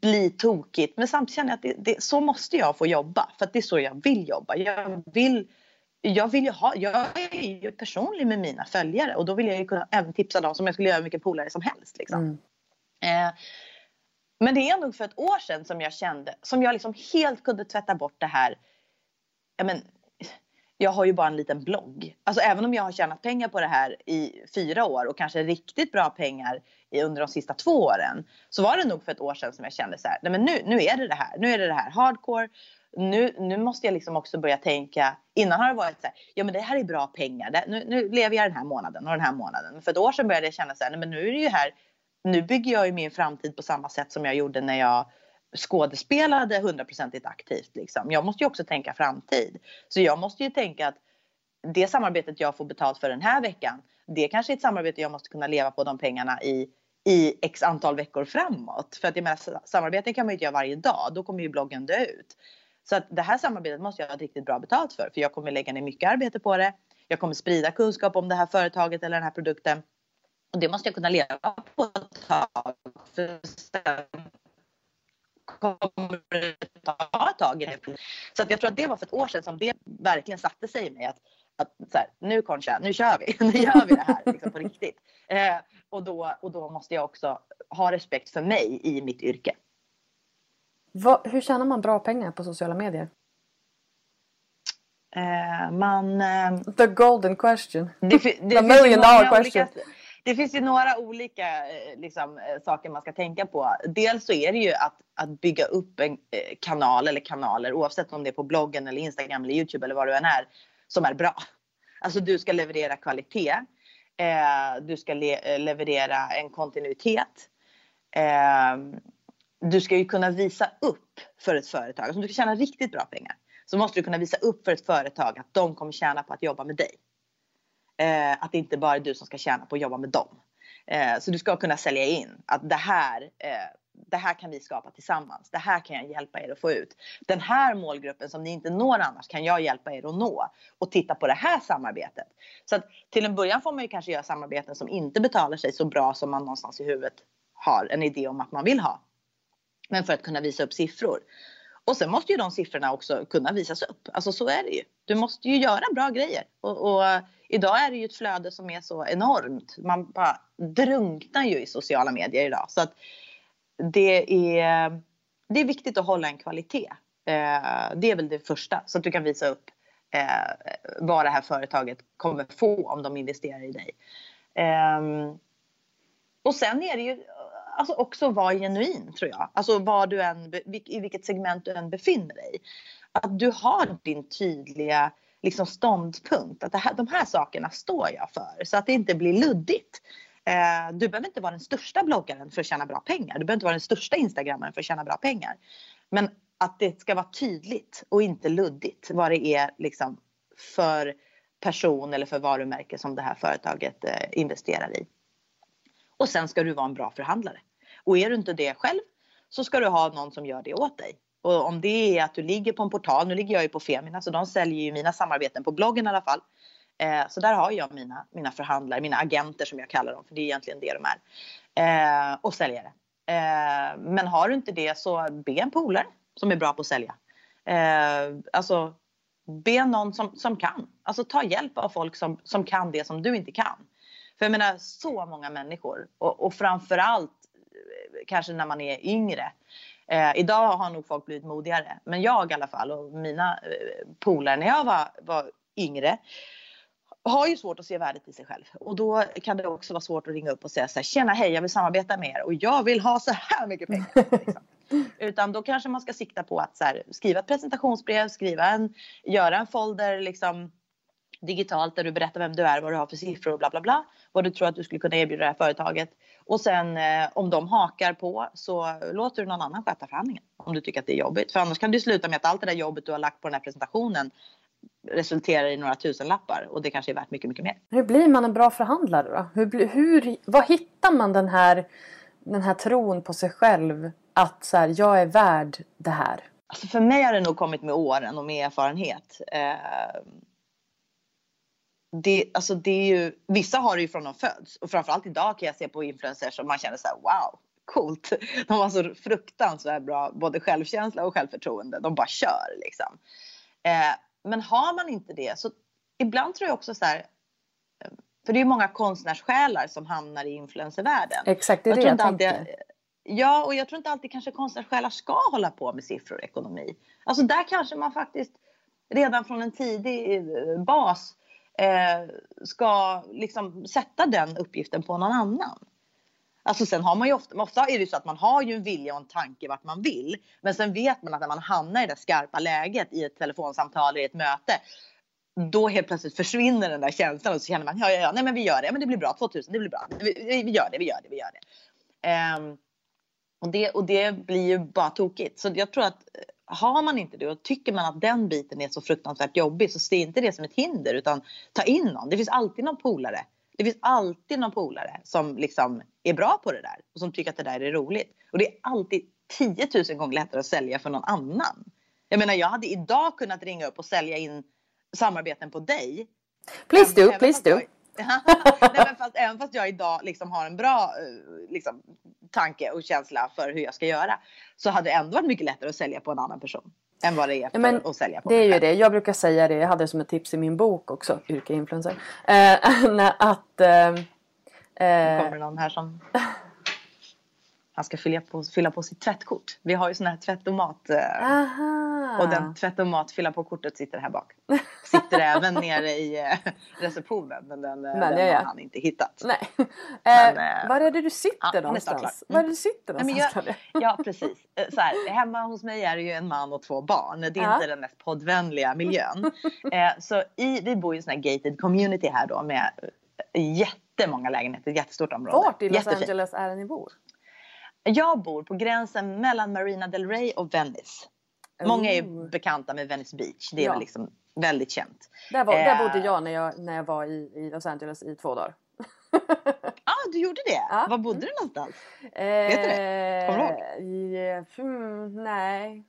bli tokigt. Men samtidigt känner jag att det, det, så måste jag få jobba. För att det är så jag vill jobba. Jag vill jag vill ju ha, jag är ju personlig med mina följare och då vill jag ju kunna även tipsa dem som jag skulle göra mycket polare som helst. Liksom. Mm. Eh, men det är nog för ett år sedan som jag kände, som jag liksom helt kunde tvätta bort det här. Ja, men, jag har ju bara en liten blogg. Alltså även om jag har tjänat pengar på det här i fyra år och kanske riktigt bra pengar under de sista två åren. Så var det nog för ett år sedan som jag kände så här, nej men nu, nu är det det här. Nu är det det här hardcore nu, nu måste jag liksom också börja tänka. Innan har det varit så här, ja men det här är bra pengar. Det, nu, nu lever jag den här månaden och den här månaden. För ett år sedan började jag känna så här, nej men nu är det ju här. Nu bygger jag ju min framtid på samma sätt som jag gjorde när jag skådespelade hundraprocentigt aktivt. Liksom. Jag måste ju också tänka framtid. Så jag måste ju tänka att det samarbetet jag får betalt för den här veckan. Det kanske är ett samarbete jag måste kunna leva på de pengarna i i x antal veckor framåt. För att jag menar, samarbeten kan man ju inte göra varje dag. Då kommer ju bloggen dö ut. Så att det här samarbetet måste jag ha riktigt bra betalt för. För jag kommer lägga ner mycket arbete på det. Jag kommer sprida kunskap om det här företaget eller den här produkten. Och det måste jag kunna leva på ett tag. För sen kommer det ta ett tag. Så att jag tror att det var för ett år sedan som det verkligen satte sig i mig. Att, att så här, nu Concha, nu kör vi. [LAUGHS] Nu gör vi det här liksom, på riktigt. Eh, och, då, och då måste jag också ha respekt för mig i mitt yrke. Vad, hur tjänar man bra pengar på sociala medier? Eh, man... Eh, The golden question. Det, [LAUGHS] det The million dollar question. Olika, det finns ju några olika eh, liksom, eh, saker man ska tänka på. Dels så är det ju att, att bygga upp en eh, kanal eller kanaler oavsett om det är på bloggen eller Instagram eller Youtube eller vad det än är som är bra. Alltså du ska leverera kvalitet. Eh, du ska le leverera en kontinuitet. Eh, du ska ju kunna visa upp för ett företag, alltså om du ska tjäna riktigt bra pengar så måste du kunna visa upp för ett företag att de kommer tjäna på att jobba med dig. Eh, att det inte bara är du som ska tjäna på att jobba med dem. Eh, så du ska kunna sälja in att det här, eh, det här kan vi skapa tillsammans. Det här kan jag hjälpa er att få ut. Den här målgruppen som ni inte når annars kan jag hjälpa er att nå. Och titta på det här samarbetet. Så att till en början får man ju kanske göra samarbeten som inte betalar sig så bra som man någonstans i huvudet har en idé om att man vill ha. Men för att kunna visa upp siffror. Och sen måste ju de siffrorna också kunna visas upp. Alltså så är det ju. Du måste ju göra bra grejer. Och, och eh, idag är det ju ett flöde som är så enormt. Man bara drunknar ju i sociala medier idag. Så att det är, det är viktigt att hålla en kvalitet. Eh, det är väl det första. Så att du kan visa upp eh, vad det här företaget kommer få om de investerar i dig. Ehm, och sen är det ju alltså också vara genuin tror jag. Alltså var du än, i vilket segment du än befinner dig. Att du har din tydliga liksom, ståndpunkt. Att det här, de här sakerna står jag för. Så att det inte blir luddigt. Eh, du behöver inte vara den största bloggaren för att tjäna bra pengar. Du behöver inte vara den största instagrammaren för att tjäna bra pengar. Men att det ska vara tydligt och inte luddigt vad det är liksom för person eller för varumärke som det här företaget eh, investerar i. Och sen ska du vara en bra förhandlare. Och är du inte det själv så ska du ha någon som gör det åt dig. Och om det är att du ligger på en portal, nu ligger jag ju på Femina så de säljer ju mina samarbeten på bloggen i alla fall. Eh, så där har jag mina, mina förhandlare, mina agenter som jag kallar dem, för det är egentligen det de är. Eh, och säljare. Eh, men har du inte det så be en polare som är bra på att sälja. Eh, alltså be någon som, som kan. Alltså ta hjälp av folk som, som kan det som du inte kan. För jag menar så många människor och, och framförallt eh, kanske när man är yngre. Eh, idag har nog folk blivit modigare, men jag i alla fall och mina eh, polare när jag var, var yngre har ju svårt att se värdet i sig själv och då kan det också vara svårt att ringa upp och säga så här, tjena hej jag vill samarbeta med er och jag vill ha så här mycket pengar. [LAUGHS] Liksom. Utan då kanske man ska sikta på att så här, skriva ett presentationsbrev, skriva en, göra en folder liksom digitalt där du berättar vem du är, vad du har för siffror och bla bla bla. Vad du tror att du skulle kunna erbjuda det här företaget. Och sen eh, om de hakar på så låter du någon annan sköta förhandlingen. Om du tycker att det är jobbigt. För annars kan det sluta med att allt det där jobbet du har lagt på den här presentationen resulterar i några tusenlappar och det kanske är värt mycket, mycket mer. Hur blir man en bra förhandlare då? Hur, hur, vad hittar man den här, den här tron på sig själv att så här, jag är värd det här? Alltså för mig har det nog kommit med åren och med erfarenhet. Eh, det, alltså det är ju, vissa har det ju från de föds och framförallt idag kan jag se på influencers som man känner så här, wow, coolt. [LAUGHS] De har så fruktansvärt bra både självkänsla och självförtroende. De bara kör liksom. Eh, men har man inte det så ibland tror jag också så här, för det är ju många konstnärssjälar som hamnar i influencervärlden. Exakt, det är jag det jag tänkte. Alltid, ja, och jag tror inte alltid kanske konstnärssjälar ska hålla på med siffror och ekonomi. Alltså där kanske man faktiskt redan från en tidig eh, bas eh, ska liksom sätta den uppgiften på någon annan. Alltså sen har man ju ofta, ofta är det så att man har ju en vilja och en tanke vart man vill. Men sen vet man att när man hamnar i det skarpa läget i ett telefonsamtal eller i ett möte. Då helt plötsligt försvinner den där känslan och så känner man ja, ja, ja, nej men vi gör det, men det blir bra 2000, det blir bra. Vi, vi gör det, vi gör det, vi gör det. Um, och det. Och det blir ju bara tokigt. Så jag tror att har man inte det och tycker man att den biten är så fruktansvärt jobbig så se inte det som ett hinder utan ta in någon. Det finns alltid någon polare. Det finns alltid någon polare som liksom är bra på det där och som tycker att det där är roligt. Och det är alltid 10 000 gånger lättare att sälja för någon annan. Jag menar jag hade idag kunnat ringa upp och sälja in samarbeten på dig. Please do, please do. [LAUGHS] Nej, fast, även fast jag idag liksom har en bra eh, liksom, tanke och känsla för hur jag ska göra så hade det ändå varit mycket lättare att sälja på en annan person än vad det är för men att sälja på Det är ju det. Jag brukar säga det. Jag hade det som ett tips i min bok också. Yrkeinfluencer. Eh, [LAUGHS] att... Eh, eh, kommer någon här som [LAUGHS] han ska fylla på, fylla på sitt tvättkort. Vi har ju sån här tvättomat. Eh, Aha. Och den tvättomat fylla på kortet sitter här bak. Sitter [LAUGHS] även nere i eh, receptionen men den, eh, men, den ja, har han inte hittat. Nej. Men, [LAUGHS] eh, var är det du sitter ja, någonstans? Mm. Var är det du sitter någonstans? Nej, jag, ja [LAUGHS] precis. Så här, hemma hos mig är det ju en man och två barn. Det är ja. inte den mest poddvänliga miljön. så i, vi bor i en sån här gated community här då med jättemånga lägenheter, ett jättestort område. Vart i Los Jättefint. Angeles är det ni bor? Jag bor på gränsen mellan Marina del Rey och Venice. Många är ju bekanta med Venice Beach. Det är ja. liksom väldigt känt. Där, var, där bodde eh. jag när, jag när jag var i, i Los Angeles i två dagar. [LAUGHS] ah, du gjorde det? Ja. Var bodde du någonstans? Eh, Vet du det? Kommer du ihåg? Mm, nej.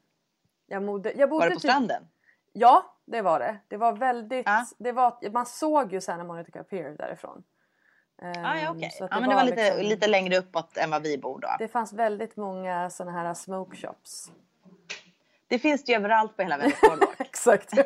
Jag bodde, jag bodde var det på typ, stranden? Ja, det var det. Det var väldigt... Ja. Det var, man såg ju Santa Monica Pier därifrån. Ah, ja, okay. ja, men det var lite, liksom, lite längre uppåt än vad vi bor då. Det fanns väldigt många sådana här smoke shops. Det finns det ju överallt på hela Vänersborg. [LAUGHS] Exakt. [LAUGHS]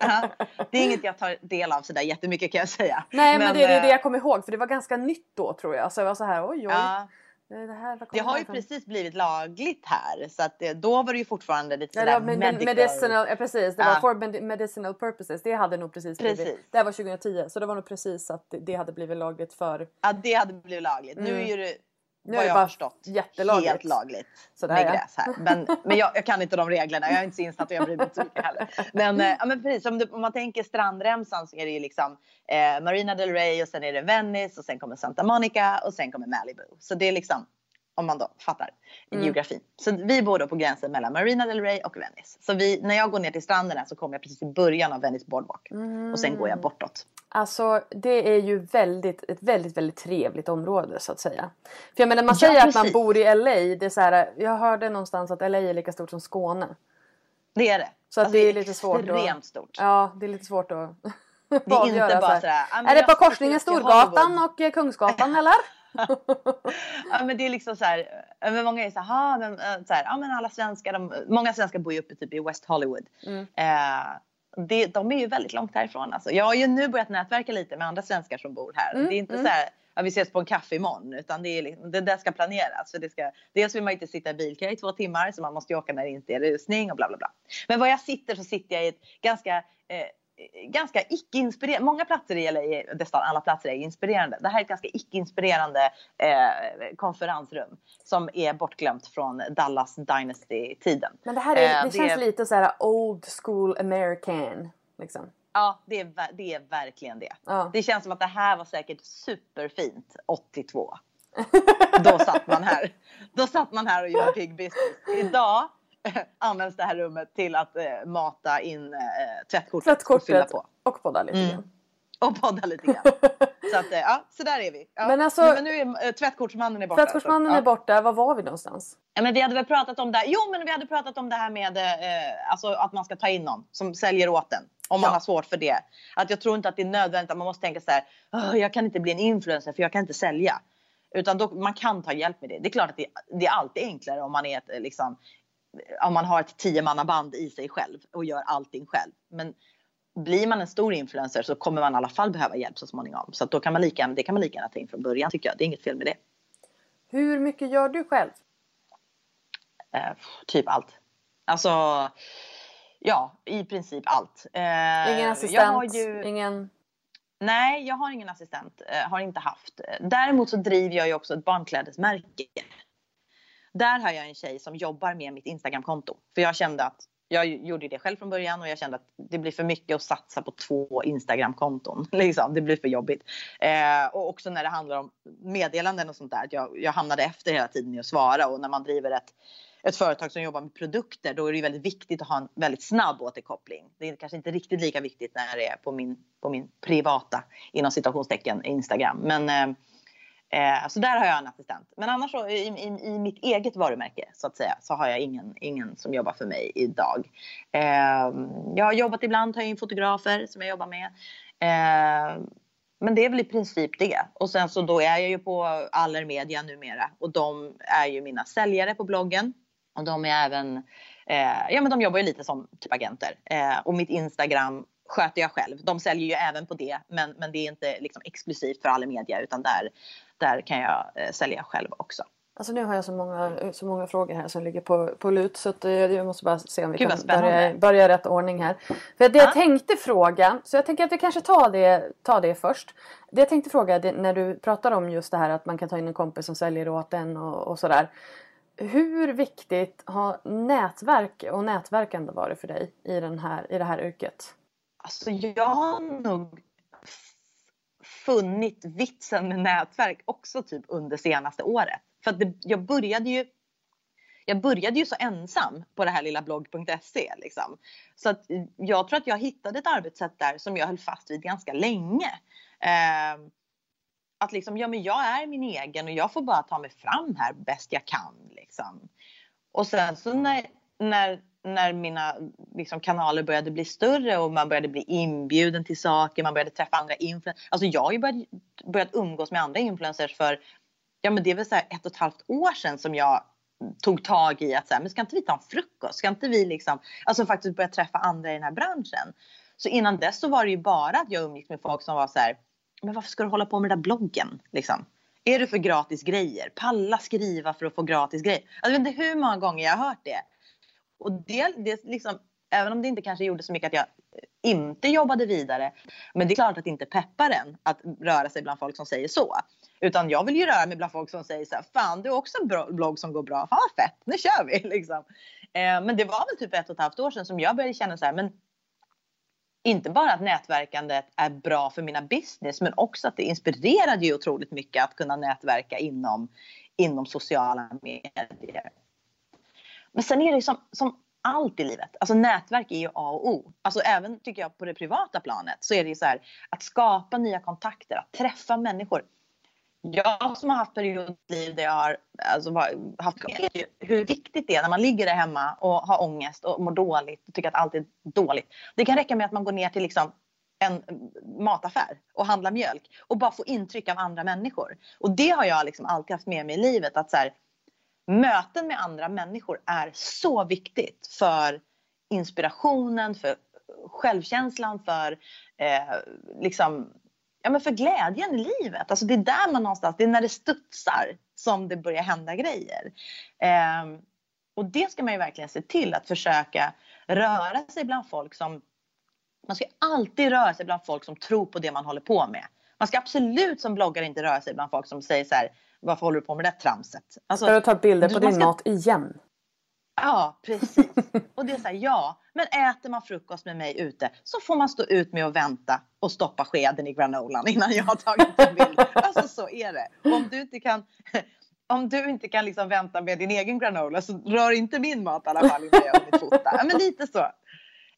ja, det är inget jag tar del av sådär jättemycket kan jag säga. Nej men, men det är det jag kommer ihåg för det var ganska nytt då tror jag. Så jag var så här oj oj. Ja. Det, här, det har ju precis blivit lagligt här så att det, då var det ju fortfarande lite sådär ja, men, medical. medicinal. Ja, precis, det var ja. for medicinal purposes. Det hade nog precis, precis. blivit. Det var 2010 så det var nog precis att det hade blivit lagligt för. Ja det hade blivit lagligt. Mm. Nu är det nu är det bara förstått, jättelagligt. Helt lagligt Sådär, med ja. gräs här. Men, men jag, jag, kan inte de reglerna. Jag är inte så insatt och jag bryr mig inte så mycket heller. Men, ja, men precis, om, det, om man tänker strandremsan så är det ju liksom eh, Marina del Rey och sen är det Venice och sen kommer Santa Monica och sen kommer Malibu. Så det är liksom om man då fattar mm. geografin. Så vi bor då på gränsen mellan Marina del Rey och Venice. Så vi, när jag går ner till stränderna så kommer jag precis i början av Venice Boardwalk mm. och sen går jag bortåt. Alltså det är ju väldigt, ett väldigt, väldigt trevligt område så att säga. För jag menar man säger ja, att man bor i LA. Det är så här, jag hörde någonstans att LA är lika stort som Skåne. Det är det. Så alltså, det är lite svårt. Extremt stort. Ja, det är lite svårt att [LAUGHS] Det är inte bara sådär. Är det på korsningen Storgatan och Kungsgatan eller? [LAUGHS] ja, men det är liksom så här, men många är så här, men, så här ja, men alla svenskar, de, många svenskar bor ju uppe typ i West Hollywood. Mm. Eh, det, de är ju väldigt långt härifrån. Alltså. Jag har ju nu börjat nätverka lite med andra svenskar som bor här. Mm. Det är inte mm. så här, ja, vi ses på en kaffe imorgon, utan det, är liksom, det där ska planeras. För det ska, dels vill man inte sitta i bilkö i två timmar, så man måste ju åka när det inte är rusning och bla bla bla. Men var jag sitter så sitter jag i ett ganska eh, ganska icke-inspirerande. Många platser i LA, nästan alla platser är inspirerande. Det här är ett ganska icke-inspirerande eh, konferensrum som är bortglömt från Dallas Dynasty-tiden. Men det här är, eh, det, det känns lite så här old school American. Liksom. Ja, det är, det är verkligen det. Ja. Det känns som att det här var säkert superfint 82. [LAUGHS] Då satt man här. Då satt man här och gjorde big business. Idag [LAUGHS] används det här rummet till att eh, mata in eh, tvättkortet, tvättkortet och fylla på. Och podda lite mm. grann. Och podda lite grann. [LAUGHS] så att, eh, ja, så där är vi. Ja. Men, alltså, men nu är äh, tvättkortsmannen är borta. Tvättkortsmannen så, är borta. Var var vi någonstans? Ja, men vi hade väl pratat om det här. Jo, men vi hade pratat om det här med eh, alltså att man ska ta in någon som säljer åt en. Om man har svårt för det. Att jag tror inte att det är nödvändigt att man måste tänka så här. jag kan inte bli en influencer för jag kan inte sälja. Utan då, man kan ta hjälp med det. Det är klart att det, det är alltid enklare om man är ett, liksom, om man har ett tiomannaband i sig själv och gör allting själv. Men blir man en stor influencer så kommer man i alla fall behöva hjälp så småningom. Så då kan man lika, det kan man lika gärna ta in från början tycker jag. Det är inget fel med det. Hur mycket gör du själv? Eh, typ allt. Alltså, ja, i princip allt. Eh, ingen assistent? Ju... Ingen... Nej, jag har ingen assistent. Eh, har inte haft. Däremot så driver jag ju också ett barnklädesmärke. Där har jag en tjej som jobbar med mitt Instagramkonto. För jag kände att jag gjorde det själv från början och jag kände att det blir för mycket att satsa på två Instagramkonton. [LAUGHS] Liksom. Det blir för jobbigt. Eh, och också när det handlar om meddelanden och sånt där. Jag, jag hamnade efter hela tiden i att svara och när man driver ett, ett företag som jobbar med produkter då är det väldigt viktigt att ha en väldigt snabb återkoppling. Det är kanske inte riktigt lika viktigt när det är på min, på min privata inom citationstecken Instagram. Men eh, Eh, så där har jag en assistent. Men annars så, i, i, i, mitt eget varumärke så att säga så har jag ingen, ingen som jobbar för mig idag. Eh, jag har jobbat ibland, tar in fotografer som jag jobbar med. Eh, men det är väl i princip det. Och sen så då är jag ju på Allermedia numera och de är ju mina säljare på bloggen. Och de är även, eh, ja men de jobbar ju lite som typ agenter. Eh, och mitt Instagram sköter jag själv. De säljer ju även på det, men, men det är inte liksom exklusivt för Allermedia utan där, där kan jag eh, sälja själv också. Alltså nu har jag så många, så många frågor här som ligger på, på lut så att eh, jag måste bara se om vi Gud, kan börja, börja i rätt ordning här. För det ja. jag tänkte fråga, så jag tänker att vi kanske tar det, tar det först. Det jag tänkte fråga det, när du pratar om just det här att man kan ta in en kompis som säljer åt en och, och sådär. Hur viktigt har nätverk och nätverkande varit för dig i, den här, i det här yrket? Alltså jag har nog funnit vitsen med nätverk också typ under senaste året. För att det, jag började ju jag började ju så ensam på det här lilla blogg.se liksom. Så att jag tror att jag hittade ett arbetssätt där som jag höll fast vid ganska länge. Eh, att liksom, ja men jag är min egen och jag får bara ta mig fram här bäst jag kan liksom. Och sen så när, när när mina liksom, kanaler började bli större och man började bli inbjuden till saker, man började träffa andra influencers. Alltså jag har ju börjat, börjat umgås med andra influencers för, ja men det är väl så här ett och ett halvt år sedan som jag tog tag i att säga, men ska inte vi ta en frukost? Ska inte vi liksom, alltså faktiskt börja träffa andra i den här branschen? Så innan dess så var det ju bara att jag umgicks med folk som var så här, men varför ska du hålla på med den där bloggen? Liksom. Är du för gratis grejer? Palla skriva för att få gratis grejer. Alltså, jag vet inte hur många gånger jag har hört det. Och det, det liksom, även om det inte kanske gjorde så mycket att jag eh, inte jobbade vidare. Men det är klart att det inte peppar en att röra sig bland folk som säger så. Utan jag vill ju röra mig bland folk som säger så här, fan du har också en blogg som går bra, fan vad fett, nu kör vi [LAUGHS] liksom. Eh, men det var väl typ ett och ett halvt år sedan som jag började känna så här, men inte bara att nätverkandet är bra för mina business men också att det inspirerade ju otroligt mycket att kunna nätverka inom, inom sociala medier. Men sen är det som, som allt i livet. Alltså nätverk är ju A och O. Alltså även tycker jag på det privata planet så är det ju så här att skapa nya kontakter, att träffa människor. Jag som har haft perioder i liv där jag har alltså, haft hur viktigt det är när man ligger där hemma och har ångest och mår dåligt och tycker att allt är dåligt. Det kan räcka med att man går ner till liksom en mataffär och handlar mjölk och bara få intryck av andra människor. Och det har jag liksom alltid haft med mig i livet att så här, möten med andra människor är så viktigt för inspirationen, för självkänslan, för eh, liksom, ja, men för glädjen i livet. Alltså det är där man någonstans, det är när det studsar som det börjar hända grejer. Eh, och det ska man ju verkligen se till att försöka röra sig bland folk som man ska alltid röra sig bland folk som tror på det man håller på med. Man ska absolut som bloggare inte röra sig bland folk som säger så här varför håller du på med det tramset? Alltså, ska du ta bilder på din ska... mat igen? Ja, precis. Och det är så här, ja, men äter man frukost med mig ute så får man stå ut med att vänta och stoppa skeden i granolan innan jag har tagit en bild. Alltså så är det. Och om du inte kan, om du inte kan liksom vänta med din egen granola så rör inte min mat i alla fall innan jag har hunnit fota. Men lite så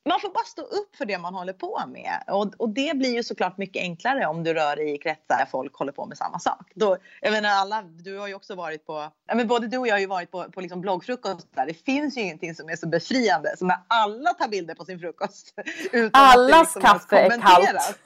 man får bara stå upp för det man håller på med. Och, och det blir ju såklart mycket enklare om du rör dig i kretsar där folk håller på med samma sak. Då, jag menar alla, du har ju också varit på, ja, men både du och jag har ju varit på, på liksom bloggfrukost där. Det finns ju ingenting som är så befriande som när alla tar bilder på sin frukost. [LAUGHS] Utan allas liksom kaffe är kallt.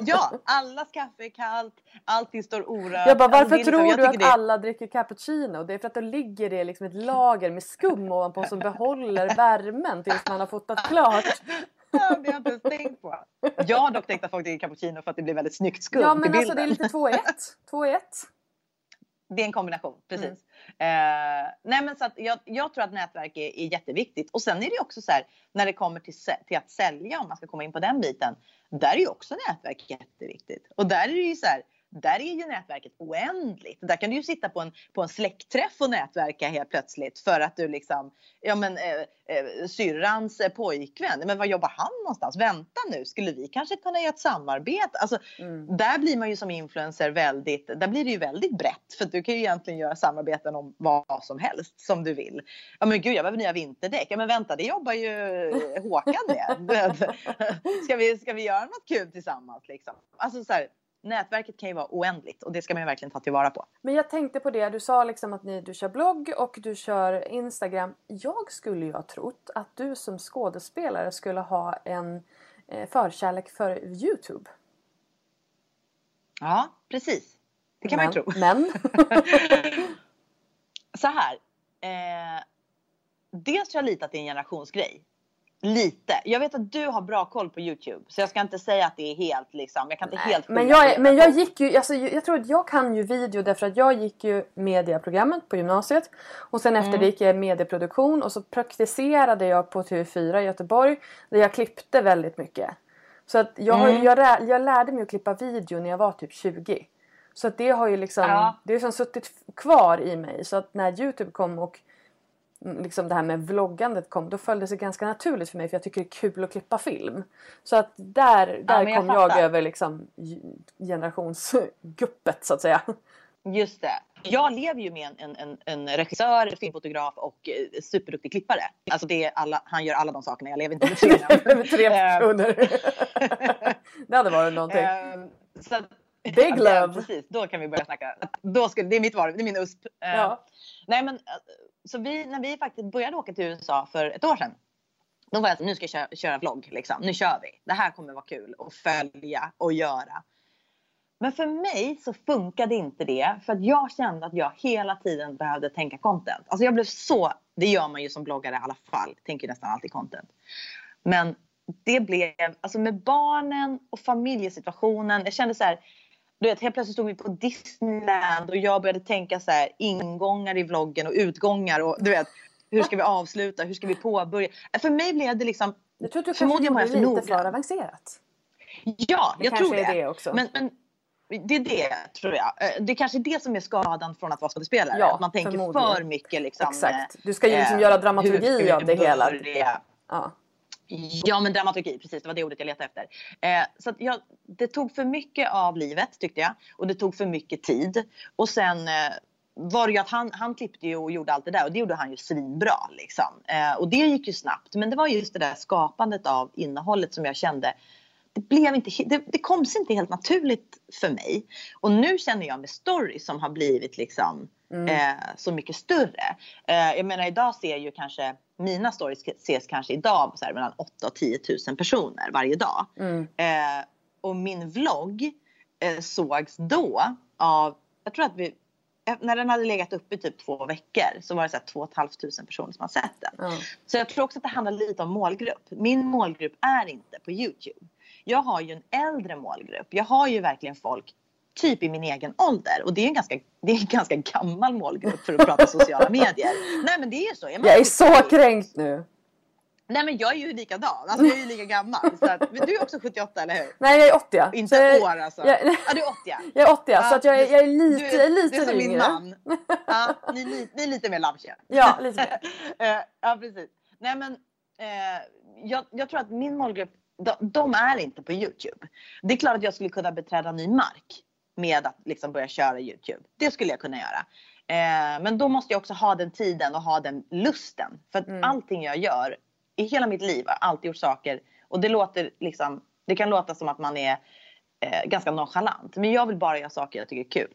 [LAUGHS] ja, allas kaffe är kallt, allting står orört. Jag bara, varför liksom, tror du att det... alla dricker cappuccino? Det är för att då ligger det liksom ett lager med skum ovanpå som behåller värmen tills man har fotat [LAUGHS] klart klart. [LAUGHS] det har jag inte ens tänkt på. Jag har dock tänkt att folk dricker cappuccino för att det blir väldigt snyggt skum Ja men alltså det är lite 2 1. 2 1. Det är en kombination, precis. Mm. Uh, nej men så att jag, jag, tror att nätverk är, är, jätteviktigt. Och sen är det också så här när det kommer till, till att sälja, om man ska komma in på den biten. Där är ju också nätverk jätteviktigt. Och där är det ju så här, där är ju nätverket oändligt. Där kan du ju sitta på en, på en släktträff och nätverka helt plötsligt för att du liksom, ja men eh, eh, syrrans eh, pojkvän, men var jobbar han någonstans? Vänta nu, skulle vi kanske kunna göra ett samarbete? Alltså, mm. Där blir man ju som influencer väldigt, där blir det ju väldigt brett för du kan ju egentligen göra samarbeten om vad som helst som du vill. Ja men gud, jag behöver nya vinterdäck. Ja men vänta, det jobbar ju [LAUGHS] Håkan med. [LAUGHS] ska, vi, ska vi göra något kul tillsammans liksom? Alltså så här, nätverket kan ju vara oändligt och det ska man ju verkligen ta tillvara på. Men jag tänkte på det, du sa liksom att ni, du kör blogg och du kör Instagram. Jag skulle ju ha trott att du som skådespelare skulle ha en eh, förkärlek för Youtube. Ja, precis. Det kan men, man ju tro. Men? [LAUGHS] Så här. Eh, dels tror jag lite att det är en generationsgrej. Lite. Jag vet att du har bra koll på Youtube. Så jag ska inte säga att det är helt liksom. Jag kan inte Nej, helt men jag, men jag gick ju, alltså, jag tror att jag kan ju video därför att jag gick ju mediaprogrammet på gymnasiet. Och sen efter mm. det gick jag medieproduktion och så praktiserade jag på TV4 i Göteborg. Där jag klippte väldigt mycket. Så att jag, mm. jag, jag lärde mig att klippa video när jag var typ 20. Så att det har ju liksom, ja. det har liksom suttit kvar i mig. Så att när Youtube kom och liksom det här med vloggandet kom, då föll det sig ganska naturligt för mig för jag tycker det är kul att klippa film. Så att där, där ja, kom jag, jag över liksom generationsguppet så att säga. Just det. Jag lever ju med en, en, en regissör, filmfotograf och eh, superduktig klippare. Alltså det är alla, han gör alla de sakerna. Jag lever inte med tre [LAUGHS] med tre personer. [LAUGHS] det hade varit någonting. Um, så, Big love! Ja, precis, då kan vi börja snacka. Då ska, det är mitt varv, det är min USP. Ja. Nej men så vi, när vi faktiskt började åka till USA för ett år sedan. Då var jag så nu ska jag köra, köra vlogg liksom. Nu kör vi. Det här kommer vara kul att följa och göra. Men för mig så funkade inte det för att jag kände att jag hela tiden behövde tänka content. Alltså jag blev så, det gör man ju som bloggare i alla fall, tänker nästan alltid content. Men det blev, alltså med barnen och familjesituationen, jag kände så här, du vet, helt plötsligt stod vi på Disneyland och jag började tänka så här ingångar i vloggen och utgångar och du vet hur ska vi avsluta, hur ska vi påbörja? För mig blev det liksom Jag tror att du kanske gjorde lite för avancerat. Ja, Det jag tror det. det också. Men, men det är det tror jag. Eh, Det är kanske är det som är skadan från att vara skådespelare. Ja, att man tänker förmodligen. för mycket liksom. Exakt. eh, Du ska ju liksom eh, göra dramaturgi av det hela. Ja. Ja men dramaturgi, precis det var det ordet jag letade efter. Eh, så jag, det tog för mycket av livet tyckte jag och det tog för mycket tid. Och sen eh, var det ju att han, han klippte ju och gjorde allt det där och det gjorde han ju svinbra liksom. Eh, och det gick ju snabbt men det var just det där skapandet av innehållet som jag kände det, blev inte, det, det kom sig inte helt naturligt för mig. Och nu känner jag med stories som har blivit liksom eh, så mycket större. Eh, jag menar idag ser ju kanske mina stories ses kanske idag så här, mellan 8 och 10 000 personer varje dag. Eh, och min vlogg eh, sågs då av, jag tror att vi, eh, när den hade legat uppe i typ två veckor så var det så här 2 500 personer som har sett den. Ja. Så jag tror också att det handlar lite om målgrupp. Min målgrupp är inte på Youtube. Jag har ju en äldre målgrupp. Jag har ju verkligen folk typ i min egen ålder och det är en ganska, det är en ganska gammal målgrupp för att prata sociala medier. Nej men det är ju så. man Jag är så 70, kränkt nu. Nej men jag är ju likadan. Alltså jag är ju lika gammal. Så att, du är också 78 eller hur? Nej jag är 80. ja. Inte jag, år alltså. jag- ja du är 80 ja. Jag är 80 så att jag, är- jag är lite, du är, lite du är som min man. [LAUGHS] Ja, ni, ni, ni är lite mer lammkön. Ja, lite mer. [LAUGHS] Eh, ja, precis. Nej, men eh, jag, jag tror att min målgrupp, de, de är inte på Youtube. Det är klart att jag skulle kunna beträda ny mark med att liksom börja köra Youtube. Det skulle jag kunna göra. Eh, men då måste jag också ha den tiden och ha den lusten. För att Mm. allting jag gör i hela mitt liv har jag alltid gjort saker och det låter liksom, det kan låta som att man är eh, ganska nonchalant. Men jag vill bara göra saker jag tycker är kul.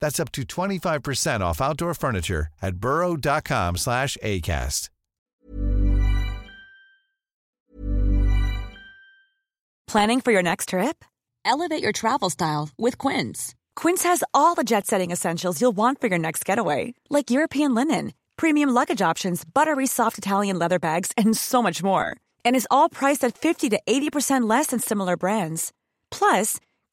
That's up to 25% off outdoor furniture at burrow.com slash ACAST. Planning for your next trip? Elevate your travel style with Quince. Quince has all the jet setting essentials you'll want for your next getaway, like European linen, premium luggage options, buttery soft Italian leather bags, and so much more. And is all priced at 50 to 80% less than similar brands. Plus,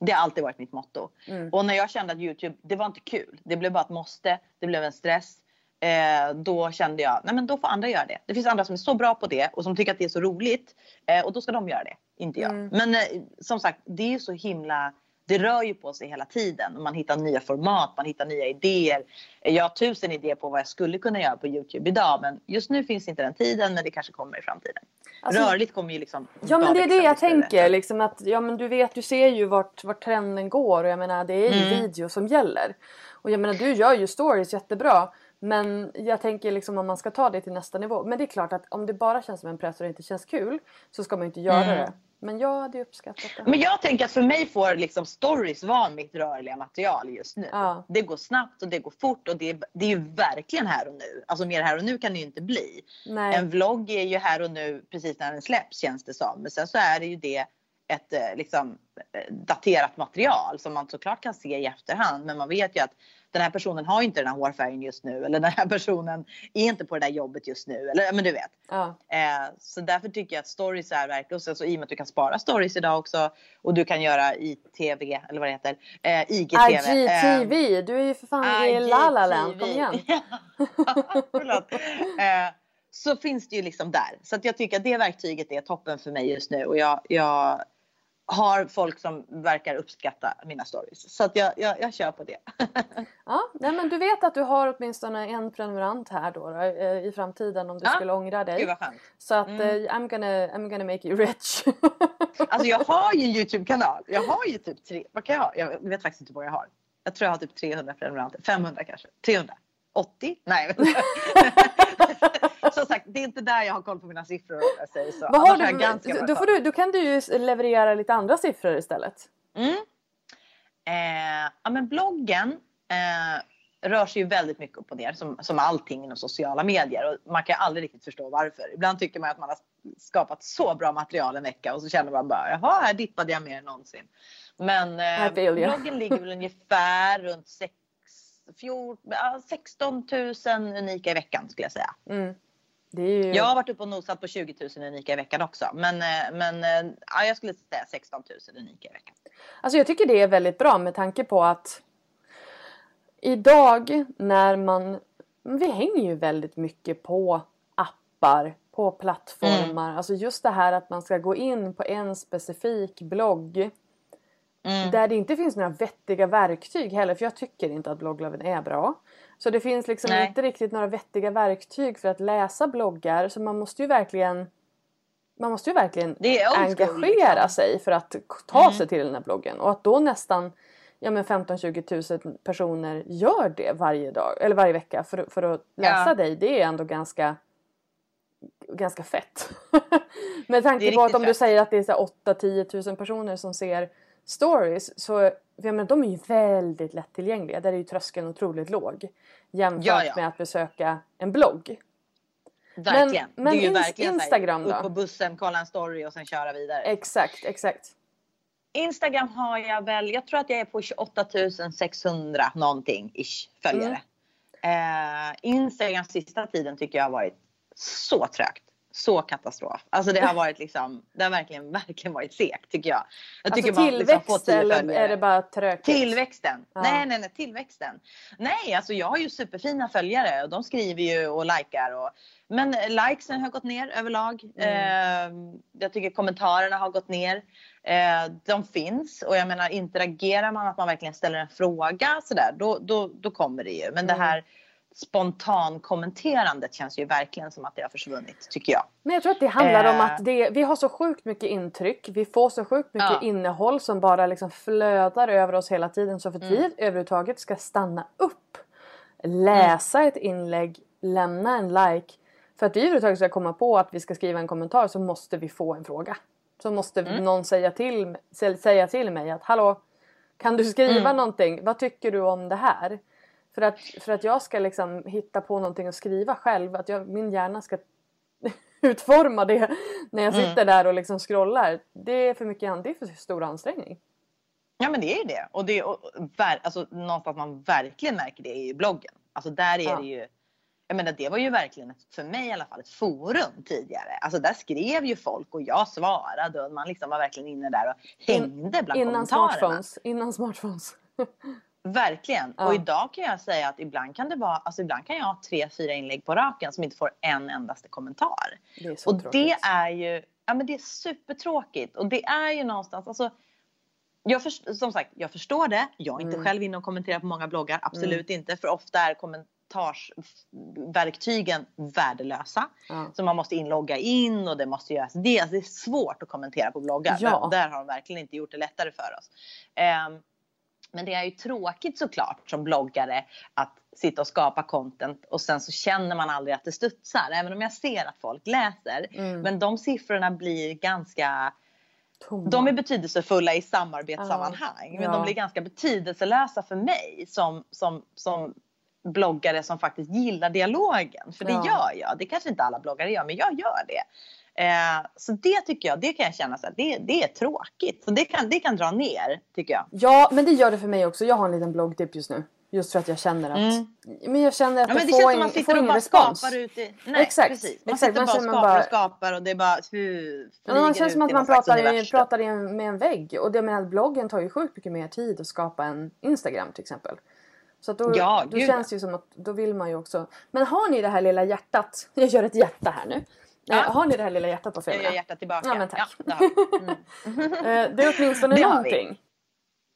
Det har alltid varit mitt motto. Mm. Och när jag kände att Youtube, det var inte kul. Det blev bara ett måste. Det blev en stress. Eh, då kände jag, nej men då får andra göra det. Det finns andra som är så bra på det och som tycker att det är så roligt. Eh, och då ska de göra det, inte jag. Mm. Men eh, som sagt, det är ju så himla det rör ju på sig hela tiden. Man hittar nya format, man hittar nya idéer. Jag har tusen idéer på vad jag skulle kunna göra på Youtube idag. Men just nu finns inte den tiden, men det kanske kommer i framtiden. Alltså- Rörligt kommer ju liksom Ja men det är det jag större. tänker. Liksom att, ja men du vet, du ser ju vart, vart trenden går och jag menar det är ju Mm. video som gäller. Och jag menar du gör ju stories jättebra. Men jag tänker liksom om man ska ta det till nästa nivå. Men det är klart att om det bara känns som en press och det inte känns kul så ska man ju inte göra Mm. det. Men jag hade uppskattat det. Men jag tänker att för mig får liksom stories vara mitt rörliga material just nu. Ja. Det går snabbt och det går fort och det är, det är ju verkligen här och nu. Alltså mer här och nu kan det ju inte bli. Nej. En vlogg är ju här och nu precis när den släpps känns det som. Men sen så är det ju det ett eh, liksom, eh, daterat material som man såklart kan se i efterhand. Men man vet ju att den här personen har inte den här hårfärgen just nu. Eller den här personen är inte på det där jobbet just nu. Eller men du vet. Ja. Eh, så därför tycker jag att stories är verkligen, och sen så i och med att du kan spara stories idag också och du kan göra ITV eller vad det heter, eh, IGTV. IGTV, du är ju för fan i La La Land, kom [LAUGHS] igen. Förlåt. Eh, så finns det ju liksom där. Så att jag tycker att det verktyget är toppen för mig just nu och jag, jag har folk som verkar uppskatta mina stories. Så att jag, jag, jag kör på det. [LAUGHS] Ja, nej, men du vet att du har åtminstone en prenumerant här då, då eh, i framtiden om du Ja, skulle ångra dig. Gud vad skönt. Så att Mm. eh, I'm, gonna, I'm gonna make you rich. [LAUGHS] Alltså jag har ju en Youtube-kanal. Jag har ju typ tre, vad kan jag ha? Jag vet faktiskt inte vad jag har. Jag tror jag har typ 300 prenumeranter. 500 kanske. 300. 80? Nej. [LAUGHS] Som sagt, det är inte där jag har koll på mina siffror om jag säger så. Vad har du, ganska då, får du, då kan du ju leverera lite andra siffror istället. Mm. Eh, ja, men bloggen eh, rör sig ju väldigt mycket upp och ner som, som allting inom sociala medier och man kan aldrig riktigt förstå varför. Ibland tycker man att man har skapat så bra material en vecka och så känner man bara jaha här dippade jag mer än någonsin. Men eh, bloggen ligger väl ungefär runt sex, fjol, ja, 16 000 unika i veckan skulle jag säga. Mm. Ju... Jag har varit uppe och nosat på 20 000 unika i veckan också. Men, eh, men eh, ja, jag skulle säga 16 000 unika i veckan. Alltså jag tycker det är väldigt bra med tanke på att idag när man... Vi hänger ju väldigt mycket på appar, på plattformar. Alltså just det här att man ska gå in på en specifik blogg. Mm. Där det inte finns några vettiga verktyg heller. För jag tycker inte att bloggloven är bra. Så det finns liksom Nej. inte riktigt några vettiga verktyg för att läsa bloggar. Så man måste ju verkligen man måste ju verkligen engagera liksom. sig för att ta Mm. sig till den här bloggen. Och att då nästan ja, men 15-20 000 personer gör det varje dag eller varje vecka för, för att läsa Ja. dig. Det är ändå ganska ganska fett. [LAUGHS] Med tanke på att om du fett. säger att det är så här 8-10 000 personer som ser stories så jag menar, de är ju väldigt lättillgängliga. Där är ju tröskeln otroligt låg jämfört Ja, ja. med att besöka en blogg. Verkligen. men det är ju ins- verkligen Instagram här, då? upp på bussen, kolla en story och sen köra vidare. Exakt, exakt. Instagram har jag väl, jag tror att jag är på 28 600 någonting ish följare. Mm. Eh, Instagram sista tiden tycker jag har varit så trögt. Så katastrof. Alltså det har varit liksom, det har verkligen, verkligen varit segt tycker jag. Jag Alltså tycker man liksom tillväxt 10 eller är det bara trögt? Tillväxten. Ja. Nej, nej, nej, tillväxten. Nej, alltså jag har ju superfina följare och de skriver ju och likar. Och, men likesen har gått ner överlag. Eh, jag tycker kommentarerna har gått ner. Eh, de finns och jag menar interagerar man, att man verkligen ställer en fråga sådär, då, då, då kommer det ju. Men det här spontankommenterandet känns ju verkligen som att det har försvunnit, tycker jag. Men jag tror att det handlar om Eh. att det, vi har så sjukt mycket intryck. Vi får så sjukt mycket Ja. innehåll som bara liksom flödar över oss hela tiden. Så för att Mm. vi överhuvudtaget ska stanna upp, läsa ett inlägg, lämna en like. För att vi överhuvudtaget ska komma på att vi ska skriva en kommentar så måste vi få en fråga. Så måste Mm. någon säga till, sä- säga till mig att hallå, kan du skriva Mm. någonting? Vad tycker du om det här? För att, för att jag ska liksom hitta på någonting att skriva själv, att jag, min hjärna ska [LAUGHS] utforma det när jag Mm. sitter där och liksom scrollar. Det är för mycket, det är för stor ansträngning. Ja men det är ju det. Och, det, och ver, alltså, någonstans man verkligen märker det är ju bloggen. Alltså där är Ja. det ju. Jag menar det var ju verkligen ett, för mig i alla fall ett forum tidigare. Alltså där skrev ju folk och jag svarade och man liksom var verkligen inne där och hängde bland Innan kommentarerna. smartphones. Innan smartphones. [LAUGHS] Verkligen. Ja. Och idag kan jag säga att ibland kan det vara, alltså ibland kan jag ha tre, fyra inlägg på raken som inte får en endaste kommentar. Det Och tråkigt. det är ju, ja men det är supertråkigt. Och det är ju någonstans, alltså jag först, som sagt, jag förstår det. Jag är inte Mm. själv inne och kommenterar på många bloggar. Absolut inte. För ofta är kommentarsverktygen värdelösa. Ja. Så man måste inlogga in och det måste göras det. Alltså det är svårt att kommentera på bloggar. Ja. Där, där har de verkligen inte gjort det lättare för oss. Ehm, men det är ju tråkigt såklart som bloggare att sitta och skapa content och sen så känner man aldrig att det studsar. Även om jag ser att folk läser. Mm. Men de siffrorna blir ganska Tomma. de är betydelsefulla i samarbetssammanhang. Ja. Men de blir ganska betydelselösa för mig som, som, som bloggare som faktiskt gillar dialogen. För det Ja. gör jag. Det kanske inte alla bloggare gör, men jag gör det. Eh, så det tycker jag, det kan jag känna så här, det, det är tråkigt. Så det kan, det kan dra ner, tycker jag. Ja, men det gör det för mig också. Jag har en liten bloggdipp just nu. Just för att jag känner att... Mm. Men jag känner att Ja, jag får, in, man får ingen respons. skapar ut i... Nej, Exakt. precis. Man Exakt, sitter man bara och skapar bara- och skapar och det är bara... Hu, Ja, man flyger känns som att man pratar, i, pratar i med en vägg. Och det menar att bloggen tar ju sjukt mycket mer tid att skapa en Instagram till exempel. Så då, Ja, då känns det ju som att då vill man ju också. Men har ni det här lilla hjärtat? Jag gör ett hjärta här nu. Ja. Eh, har ni det här lilla hjärtat på Jag gör Fredag? hjärtat tillbaka. Ja, men tack. [LAUGHS] det, har vi. mm. Eh, det är åtminstone Det någonting.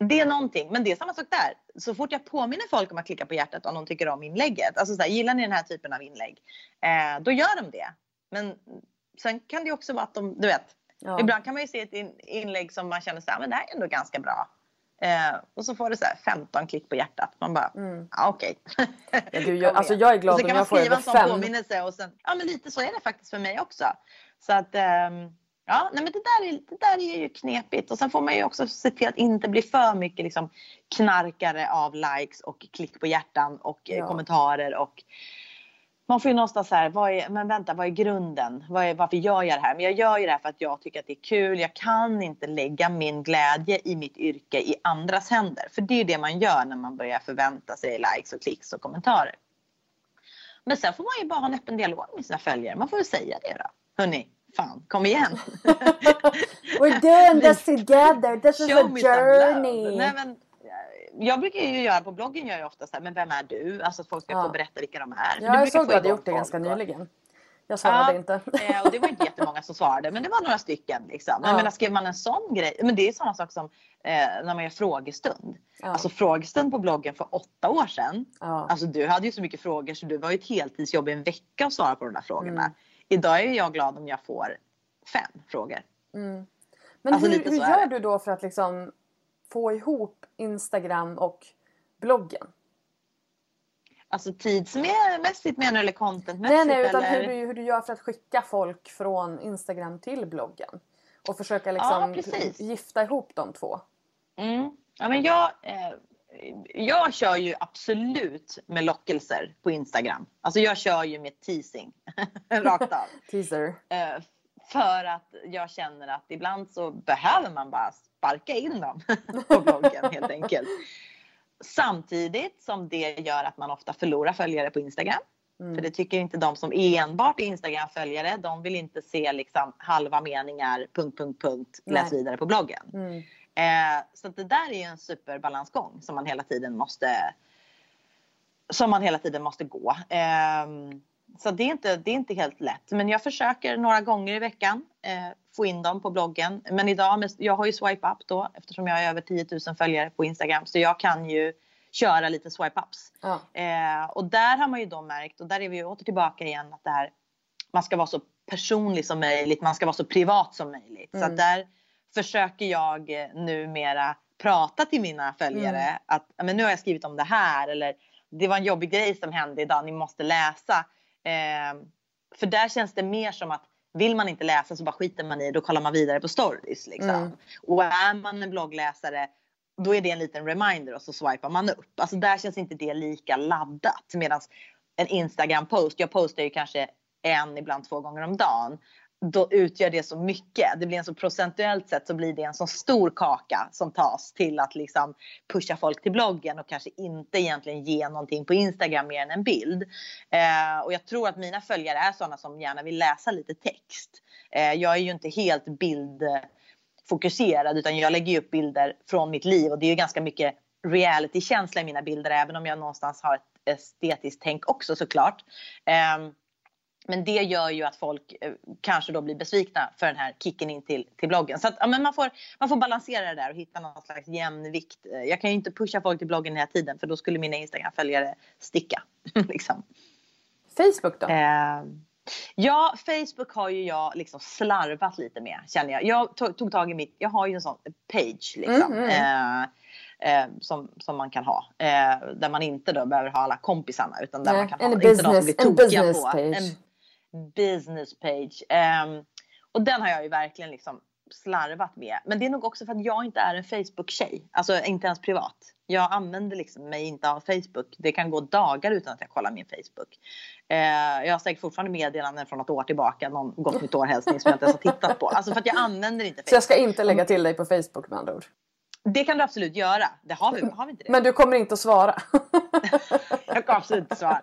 det är någonting. Men det är samma sak där. Så fort jag påminner folk om att klicka på hjärtat om de tycker om inlägget. Alltså så här, gillar ni den här typen av inlägg? Eh, då gör de det. Men sen kan det också vara att de, du vet. Ja. Ibland kan man ju se ett in, inlägg som man känner så här, men det här är ändå ganska bra. Eh, och så får det så här 15 klick på hjärtat. Man bara, Mm. ja okej. Ja, du, [LAUGHS] jag, Kom alltså igen. jag är glad och så om kan man jag får skriva över en sån fem. påminnelse och sen, ja men lite så är det faktiskt för mig också. Så att, ehm, ja nej men det där, är, det där är ju knepigt och sen får man ju också se till att inte bli för mycket liksom knarkare av likes och klick på hjärtan och eh, Ja. kommentarer och man får ju någonstans så här, vad är, men vänta, vad är grunden? Vad är, varför gör jag det här? Men jag gör ju det här för att jag tycker att det är kul. Jag kan inte lägga min glädje i mitt yrke i andras händer. För det är ju det man gör när man börjar förvänta sig likes och klicks och kommentarer. Men sen får man ju bara ha en öppen dialog med sina följare. Man får väl säga det då. Hörni, fan, kom igen. [LAUGHS] We're doing this [LAUGHS] together. This is a journey. Nej, men, jag brukar ju göra på bloggen gör jag ofta så här, men vem är du? Alltså att folk ska Ja. få berätta vilka de är. Ja, jag såg få du hade gjort det ganska och- nyligen. Jag svarade Ja, inte. eh, och det var inte jättemånga som svarade, men det var några stycken. Liksom. Men Ja. Menar, skrev man en sån grej, men det är samma sak som eh, när man gör frågestund. Ja. Alltså frågestund på bloggen för åtta år sedan. Ja. Alltså du hade ju så mycket frågor så du var ju ett heltidsjobb i en vecka att svara på de där frågorna. Mm. Idag är jag glad om jag får fem frågor. Mm. Men Alltså, hur, hur gör du då för att liksom få ihop Instagram och bloggen? Alltså tidsmässigt menar du eller contentmässigt? Nej, nej, utan eller? hur du, hur du gör för att skicka folk från Instagram till bloggen. Och försöka Ja, liksom precis. gifta ihop de två. Mm. Ja, men jag, eh, jag kör ju absolut med lockelser på Instagram. Alltså jag kör ju med teasing [LAUGHS] rakt av. [LAUGHS] Teaser. Eh, för att jag känner att ibland så behöver man bara sparka in dem [LAUGHS] på bloggen helt enkelt. Samtidigt som det gör att man ofta förlorar följare på Instagram. Mm. För det tycker inte de som enbart är Instagram-följare. De vill inte se liksom halva meningar, punkt, punkt, punkt, läs Nej. vidare på bloggen. Mm. Eh, så det där är ju en superbalansgång som man hela tiden måste som man hela tiden måste gå. Ehm, så det är, inte, det är inte helt lätt. Men jag försöker några gånger i veckan eh, få in dem på bloggen. Men idag, jag har ju swipe up då eftersom jag har över 10 000 följare på Instagram. Så jag kan ju köra lite swipe ups. Ja. Eh, och där har man ju då märkt, och där är vi ju åter tillbaka igen, att det här, man ska vara så personlig som möjligt, man ska vara så privat som möjligt. Så Mm. att där försöker jag eh, numera prata till mina följare Mm. att "Ja, men nu har jag skrivit om det här eller det var en jobbig grej som hände idag, ni måste läsa. Eh, för där känns det mer som att vill man inte läsa så bara skiter man i det och kollar man vidare på stories. Liksom. Mm. Och är man en bloggläsare då är det en liten reminder och så swipar man upp. Alltså där känns inte det lika laddat. Medan en Instagram-post, jag postar ju kanske en, ibland två gånger om dagen. Då utgör det så mycket. Det blir en så procentuellt sett så blir det en så stor kaka som tas till att liksom pusha folk till bloggen och kanske inte egentligen ge någonting på Instagram mer än en bild. Eh, och jag tror att mina följare är sådana som gärna vill läsa lite text. Eh, jag är ju inte helt bildfokuserad utan jag lägger ju upp bilder från mitt liv och det är ju ganska mycket reality-känsla i mina bilder även om jag någonstans har ett estetiskt tänk också såklart. Eh, men det gör ju att folk eh, kanske då blir besvikna för den här kicken in till, till bloggen. Så att, ja, men man, får, man får balansera det där och hitta någon slags jämvikt. Eh, jag kan ju inte pusha folk till bloggen hela tiden för då skulle mina Instagram-följare sticka. [LAUGHS] liksom. Facebook då? Eh, ja, Facebook har ju jag liksom slarvat lite med känner jag. Jag tog, tog tag i mitt, jag har ju en sån page liksom. Mm -hmm. Eh, som, som man kan ha. Eh, där man inte då behöver ha alla kompisarna utan där Nej, man kan ha business, inte de som blir tokiga på. Page. En business page. Um, och den har jag ju verkligen liksom slarvat med. Men det är nog också för att jag inte är en Facebook-tjej. Alltså inte ens privat. Jag använder liksom mig inte av Facebook. Det kan gå dagar utan att jag kollar min Facebook. Eh, jag har säkert fortfarande meddelanden från något år tillbaka. Någon gott nytt år hälsning som jag inte ens har tittat på. Alltså för att jag använder inte Facebook. Så jag ska inte lägga till dig på Facebook med andra ord? Det kan du absolut göra. Det har vi, har vi inte det? Men du kommer inte att svara? [LAUGHS] jag kommer absolut inte svara.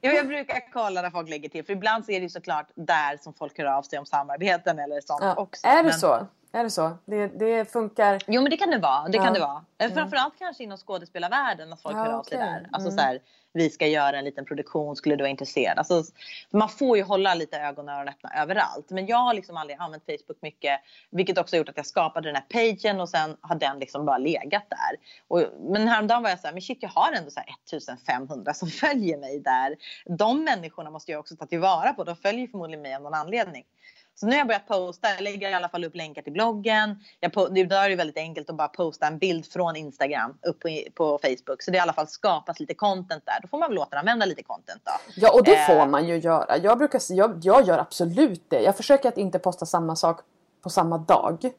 Jag, jag brukar kolla när folk lägger till. För ibland så är det ju såklart där som folk hör av sig om samarbeten eller sånt ja. också. Är det men... så? Är det så? Det, det funkar? Jo men det kan det vara. Det ja. kan det vara. Mm. Framförallt kanske inom skådespelarvärlden att folk ja, hör av sig där. Alltså mm. så här, vi ska göra en liten produktion, skulle du vara intresserad? Alltså, man får ju hålla lite ögon och öron öppna överallt. Men jag har liksom aldrig använt Facebook mycket, vilket också gjort att jag skapade den här pagen och sen har den liksom bara legat där. Och, men häromdagen var jag så här, men shit jag har ändå så här 1500 som [LAUGHS] följer mig där. De människorna måste jag också ta tillvara på, de följer förmodligen mig av någon anledning. Så nu har jag börjat posta, jag lägger i alla fall upp länkar till bloggen. Jag idag är det väldigt enkelt att bara posta en bild från Instagram upp på, på, Facebook. Så det är i alla fall skapas lite content där. Då får man väl återanvända lite content då. Ja och det eh. får man ju göra. Jag, brukar, jag, jag gör absolut det. Jag försöker att inte posta samma sak på samma dag.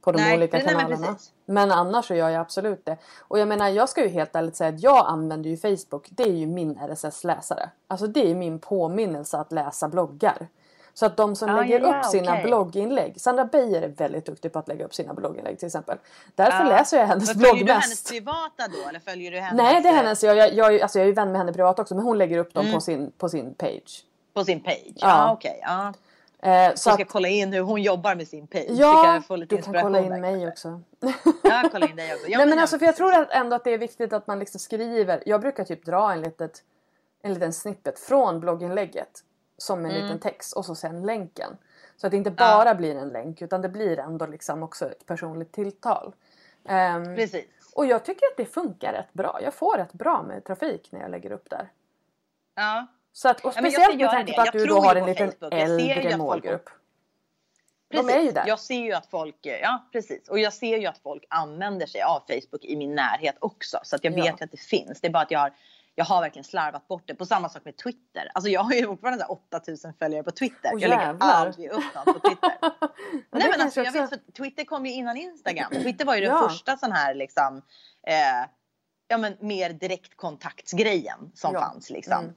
På de nej, olika kanalerna. Men, men annars så gör jag absolut det. Och jag menar jag ska ju helt ärligt säga att jag använder ju Facebook. Det är ju min RSS-läsare. Alltså det är min påminnelse att läsa bloggar. Så att de som ah, lägger ja, upp sina okay. blogginlägg. Sandra Beijer är väldigt duktig på att lägga upp sina blogginlägg till exempel. Därför ah. läser jag hennes blogg mest. Följer du hennes privata då? Eller följer du hennes... Nej det är hennes. Jag, jag, jag, alltså jag är ju vän med henne privat också men hon lägger upp dem mm. på, sin, på sin page. På sin page? Ja ah, okej. Okay. Ah. Eh, så jag ska att, kolla in hur hon jobbar med sin page. Ja, få lite du kan kolla in mig också. ja, kolla in dig också. Ja, Nej, men alltså, för jag tror att ändå att det är viktigt att man liksom skriver. Jag brukar typ dra en, litet, en liten snippet från blogginlägget som en mm. liten text och så sen länken. Så att det inte bara ja. blir en länk utan det blir ändå liksom också ett personligt tilltal. Um, Precis. Och jag tycker att det funkar rätt bra. Jag får rätt bra med trafik när jag lägger upp där. Ja. Så att, och speciellt med tanke på att du då har en liten Facebook. äldre målgrupp. Precis. De är ju där. Jag ser ju att folk, ja precis. Och jag ser ju att folk använder sig av Facebook i min närhet också. Så att jag vet ja. att det finns. Det är bara att jag har jag har verkligen slarvat bort det. På samma sak med Twitter. Alltså jag har ju fortfarande 8000 följare på Twitter. Oh, jag lägger aldrig upp något på Twitter. [LAUGHS] Nej men alltså jag vet för Twitter kom ju innan Instagram. Twitter var ju den ja. första sån här liksom eh, ja men mer direktkontaktsgrejen som ja. fanns liksom.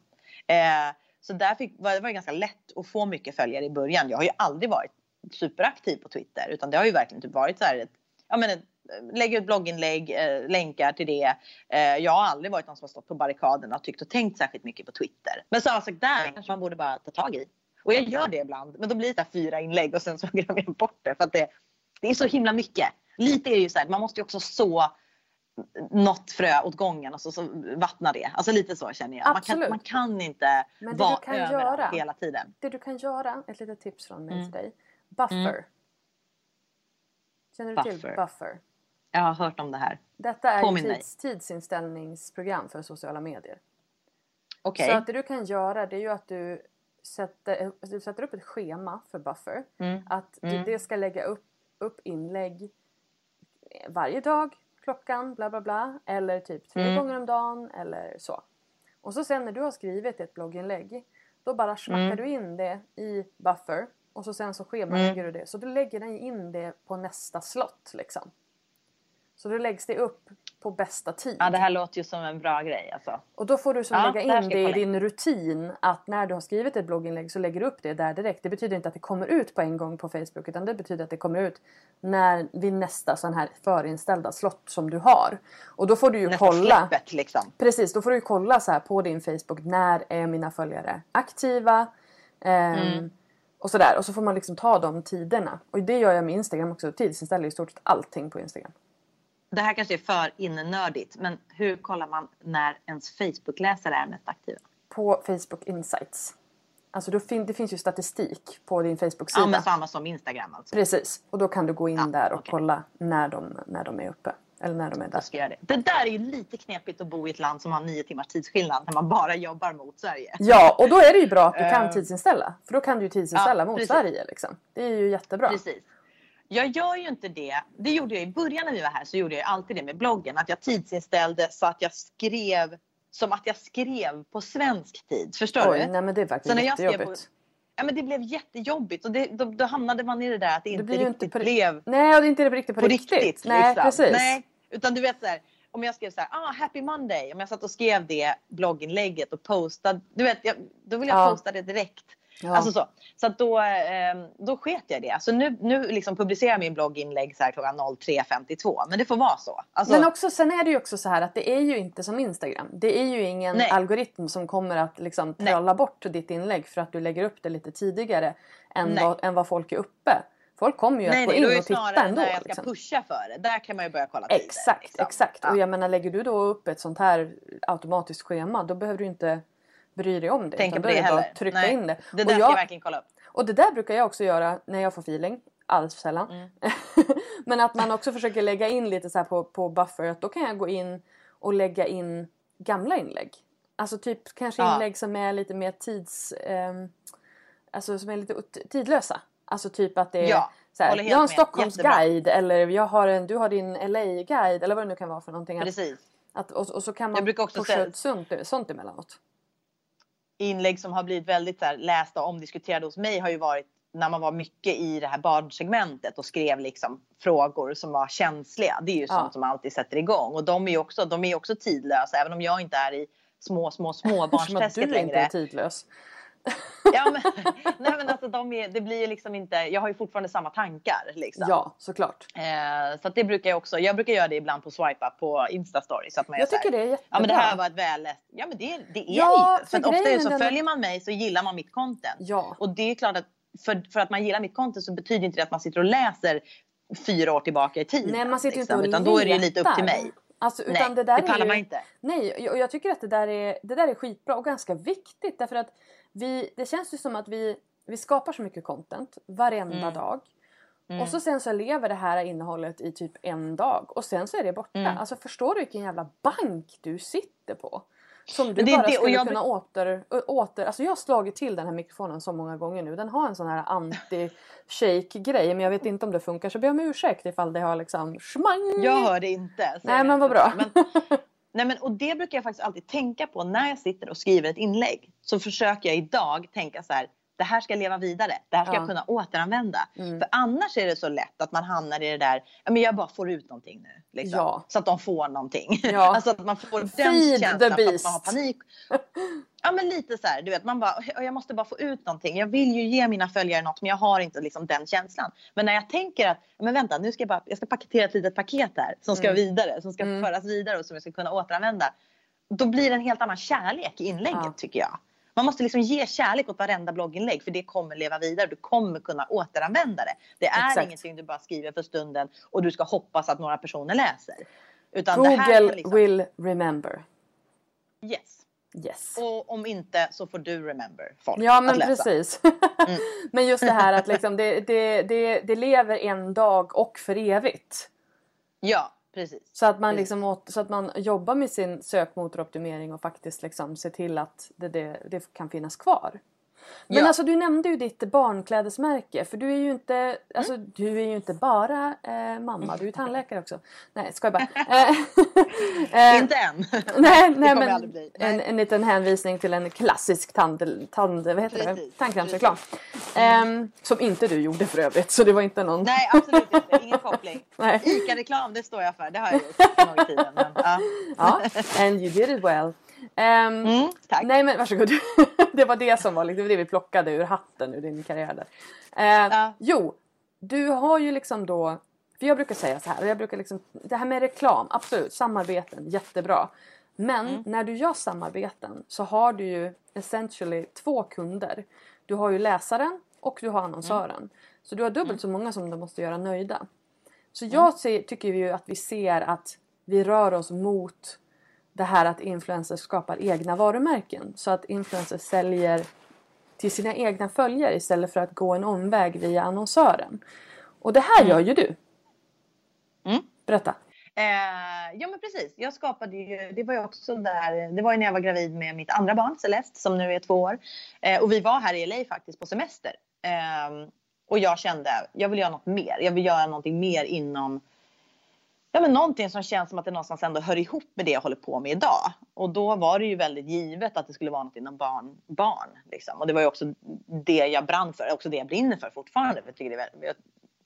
Mm. Eh, så där fick, var det var ganska lätt att få mycket följare i början. Jag har ju aldrig varit superaktiv på Twitter utan det har ju verkligen typ varit så här ett, ja men ett lägger ut blogginlägg, eh, länkar till det. Eh, jag har aldrig varit någon som har stått på barrikaderna och tyckt och tänkt särskilt mycket på Twitter. Men samma sak där kanske man borde bara ta tag i. Och jag gör det ibland. Men då blir det fyra inlägg och sen så [LAUGHS] glömmer jag bort det. För att det, det är så himla mycket. Lite är det ju så här, man måste ju också så något frö åt gången och så, så vattna det. Alltså lite så känner jag. Man kan, man kan, inte vara överallt hela tiden. Det du kan göra, ett litet tips från mig mm. till dig. Buffer. Mm. Känner du buffer. till buffer? Jag har hört om det här. Detta är ett tids, tidsinställningsprogram för sociala medier. Okay. Så att det du kan göra det är ju att du sätter, du sätter upp ett schema för Buffer. Mm. Att mm. det ska lägga upp, upp inlägg varje dag klockan bla bla bla. Eller typ tre mm. gånger om dagen eller så. Och så sen när du har skrivit ett blogginlägg då bara smackar mm. du in det i Buffer och så sen så schemalägger mm. du det. Så du lägger in det på nästa slott liksom. Så då läggs det upp på bästa tid. Ja det här låter ju som en bra grej alltså. Och då får du som ja, lägga in det i din rutin att när du har skrivit ett blogginlägg så lägger du upp det där direkt. Det betyder inte att det kommer ut på en gång på Facebook utan det betyder att det kommer ut när vid nästa sån här förinställda slott som du har. Och då får du ju nästa kolla. Släppet, liksom. Precis, då får du ju kolla så här på din Facebook när är mina följare aktiva? Ehm, mm. Och sådär. Och så får man liksom ta de tiderna. Och det gör jag med Instagram också. Tidsinställer i stort sett allting på Instagram. Det här kanske är för innenördigt, men hur kollar man när ens Facebook-läsare är mest aktiva? På Facebook Insights. Alltså då fin- det finns ju statistik på din Facebook-sida. Ja, men samma som Instagram alltså. Precis, och då kan du gå in Ja, där och okej. kolla när de, när de är uppe. Eller när de är där. Jag det. det där är ju lite knepigt att bo i ett land som har nio timmars tidsskillnad när man bara jobbar mot Sverige. Ja, och då är det ju bra att du kan Eh. tidsinställa. För då kan du ju tidsinställa Ja, mot precis. Sverige liksom. Det är ju jättebra. Precis. Jag gör ju inte det. Det gjorde jag i början när vi var här så gjorde jag alltid det med bloggen. Att jag tidsinställde så att jag skrev som att jag skrev på svensk tid. Förstår Oj, du? nej men det är Så verkligen när jag skrev på- Ja, men det blev jättejobbigt och det, då, då hamnade man i det där att det inte ju riktigt inte på- blev Nej, och det är inte riktigt på, på riktigt. riktigt. Nej, liksom. precis. Nej, utan du vet så här, om jag skrev så här, ah, happy monday, om jag satt och skrev det blogginlägget och postade, du vet, jag, då vill jag Ja. posta det direkt. Ja. Alltså så. Så då, eh, då sket jag i det. Så nu, nu liksom publicerar jag min blogginlägg så här klockan 03.52. Men det får vara så. Alltså, Men också, sen är det ju också så här att det är ju inte som Instagram. Det är ju ingen Nej. algoritm som kommer att liksom Nej. trolla bort ditt inlägg för att du lägger upp det lite tidigare än, Nej. vad, än vad folk är uppe. Folk kommer ju nej, att gå nej, in är det och titta snarare ändå. när jag ska liksom. pusha för det. Där kan man ju börja kolla tider. Exakt, liksom. exakt. Ja. Och jag menar lägger du då upp ett sånt här automatiskt schema då behöver du inte bry dig om det. Utan på det heller. trycka Nej. in det. Det och, där ska jag, jag verkligen kolla upp. och det där brukar jag också göra när jag får feeling. Alldeles för sällan. Mm. [LAUGHS] Men att man också försöker lägga in lite så på, på buffer. Att då kan jag gå in och lägga in gamla inlägg. Alltså typ kanske Ja. inlägg som är lite mer tids... ehm, alltså som är lite tidlösa. Alltså typ att det är Ja, så här, jag har en. Stockholmsguide eller jag har en, du har din LA-guide eller vad det nu kan vara för någonting. Precis. att, och, och så kan man Jag brukar också säga- sånt, sånt emellanåt. Inlägg som har blivit väldigt så här, lästa och omdiskuterade hos mig har ju varit när man var mycket i det här barnsegmentet och skrev liksom frågor som var känsliga. Det är ju Ja. sånt som alltid sätter igång och de är ju också, de är också tidlösa även om jag inte är i små, små, [LAUGHS] Som att du inte längre. är tidlös. [LAUGHS] Ja, men, nej, men alltså, de är, det blir ju liksom inte, jag har ju fortfarande samma tankar. Liksom. Ja, såklart. Eh, så det brukar jag också, jag brukar göra det ibland på swipe up på Instastory. Så att man Jag så här, tycker det är jättebra. Ja men det här var ett välläst. Ja men det, det är Ja, det för För ofta är så den- följer man mig så gillar man mitt content. Ja. Och det är klart att för, för att man gillar mitt content så betyder inte det att man sitter och läser fyra år tillbaka i tiden. Nej, man sitter liksom, inte och Utan då är det lite upp till mig. Alltså, utan Nej, det, där det pallar är ju, man inte. Nej, och jag tycker att det där, är, det där är skitbra och ganska viktigt. Därför att vi, det känns ju som att vi, vi skapar så mycket content varenda Mm. dag. Och så sen så lever det här innehållet i typ en dag och sen så är det borta. Mm. Alltså förstår du vilken jävla bank du sitter på? Som du bara det, skulle jag- kunna åter, åter... Alltså jag har slagit till den här mikrofonen så många gånger nu. Den har en sån här anti-shake grej men jag vet inte om det funkar så be om ursäkt ifall det har liksom schmang. Jag hör det inte. Nej men vad bra. Men, [LAUGHS] nej, men, och det brukar jag faktiskt alltid tänka på när jag sitter och skriver ett inlägg. Så försöker jag idag tänka så här. Det här ska leva vidare. Det här ska Ja. jag kunna återanvända. Mm. För annars är det så lätt att man hamnar i det där. Ja, men jag bara får ut någonting nu. Liksom, Ja. Så att de får någonting. Ja. [LAUGHS] alltså att man får den känslan för att man har panik. Ja men lite så här, du vet man bara jag måste bara få ut någonting. Jag vill ju ge mina följare något men jag har inte liksom den känslan. Men när jag tänker att men vänta nu ska jag bara jag ska paketera ett litet paket här som ska Mm. vidare som ska Mm. föras vidare och som jag ska kunna återanvända. Då blir det en helt annan kärlek i inlägget Ja. tycker jag. Man måste liksom ge kärlek åt varenda blogginlägg för det kommer leva vidare. Du kommer kunna återanvända det. Det är Exakt. ingenting du bara skriver för stunden och du ska hoppas att några personer läser. Utan det här Google liksom, will remember. Yes. Yes. Och om inte så får du remember folk Ja men att läsa. precis. [LAUGHS] Mm. men just det här att liksom det, det, det, det lever en dag och för evigt. Ja, precis. Så att man, liksom, åt- så att man jobbar med sin sökmotoroptimering och faktiskt liksom ser till att det, det, det kan finnas kvar. Men Ja. alltså du nämnde ju ditt barnklädesmärke för du är ju inte, Mm. alltså, du är ju inte bara eh, mamma, du är ju tandläkare också. Nej, ska jag bara. [LAUGHS] Eh, eh, Inte än. [LAUGHS] Nej, nej men. Nej. En, en liten hänvisning till en klassisk tand, tand, vad heter det? Precis, tandkrämsreklam. Ehm, som inte du gjorde för övrigt så det var inte någon... Nej, absolut inte. Ingen koppling. [LAUGHS] ICA-reklam, det står jag för. Det har jag gjort en gång i tiden. Men, ja. Ja, and you did it well. Ehm, Mm, tack. Nej men varsågod. [LAUGHS] det var det som var liksom, det vi plockade ur hatten ur din karriär där. Eh, Ja. Jo, du har ju liksom då, för jag brukar säga så här, jag brukar liksom, det här med reklam, absolut, samarbeten, jättebra. Men Mm. när du gör samarbeten så har du ju essentially två kunder. Du har ju läsaren och du har annonsören. Mm. Så du har dubbelt så många som du måste göra nöjda. Så jag ser, tycker ju att vi ser att vi rör oss mot det här att influencers skapar egna varumärken. Så att influencers säljer till sina egna följare istället för att gå en omväg via annonsören. Och det här gör ju du. Mm. Berätta. Eh, ja men precis, jag skapade ju, det var ju också där, det var ju när jag var gravid med mitt andra barn Celeste som nu är två år. Eh, och vi var här i LA faktiskt på semester. Eh, och jag kände, jag vill göra något mer, jag vill göra någonting mer inom Ja men någonting som känns som att det någonstans ändå hör ihop med det jag håller på med idag. Och då var det ju väldigt givet att det skulle vara något inom barn. barn liksom. Och det var ju också det jag brann för, också det jag brinner för fortfarande. Jag tycker, det är väldigt, jag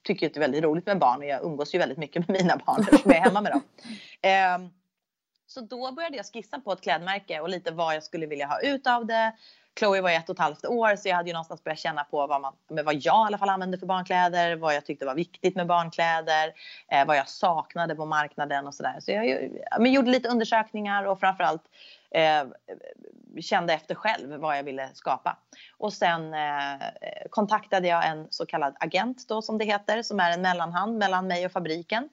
tycker det är väldigt roligt med barn och jag umgås ju väldigt mycket med mina barn [LAUGHS] eftersom jag är hemma med dem. Eh, så då började jag skissa på ett klädmärke och lite vad jag skulle vilja ha ut av det. Chloe var ett och ett halvt år så jag hade ju någonstans börjat känna på vad, man, vad jag i alla fall använde för barnkläder, vad jag tyckte var viktigt med barnkläder, eh, vad jag saknade på marknaden och sådär. Så jag men, gjorde lite undersökningar och framförallt eh, kände efter själv vad jag ville skapa. Och sen eh, kontaktade jag en så kallad agent då som det heter som är en mellanhand mellan mig och fabriken.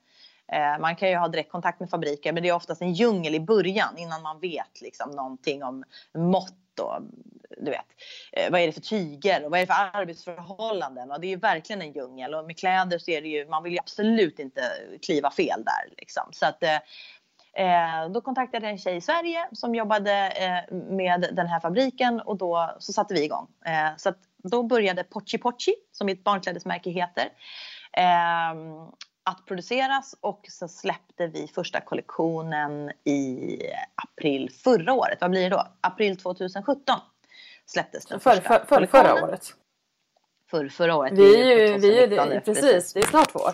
Eh, man kan ju ha direktkontakt med fabriker men det är oftast en djungel i början innan man vet liksom någonting om mått och du vet, eh, vad är det för tyger och vad är det för arbetsförhållanden? Och det är ju verkligen en djungel och med kläder så är det ju, man vill ju absolut inte kliva fel där liksom. Så att eh, eh då kontaktade jag en tjej i Sverige som jobbade eh, med den här fabriken och då så satte vi igång. Eh, så att då började Pochi Pochi som mitt barnklädesmärke heter eh, att produceras och så släppte vi första kollektionen i april förra året. Vad blir det då? April 2017 släpptes den för, första för, för, Förra året? För, förra året. Vi är ju, vi är, det, precis, det är snart två år.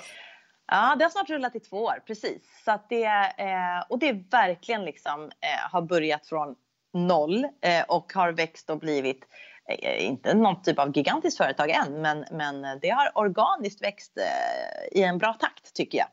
Ja, det har snart rullat i två år, precis. Så det, eh, och det är verkligen liksom eh, har börjat från noll eh, och har växt och blivit Eh, inte någon typ av gigantiskt företag än, men, men det har organiskt växt eh, i en bra takt tycker jag.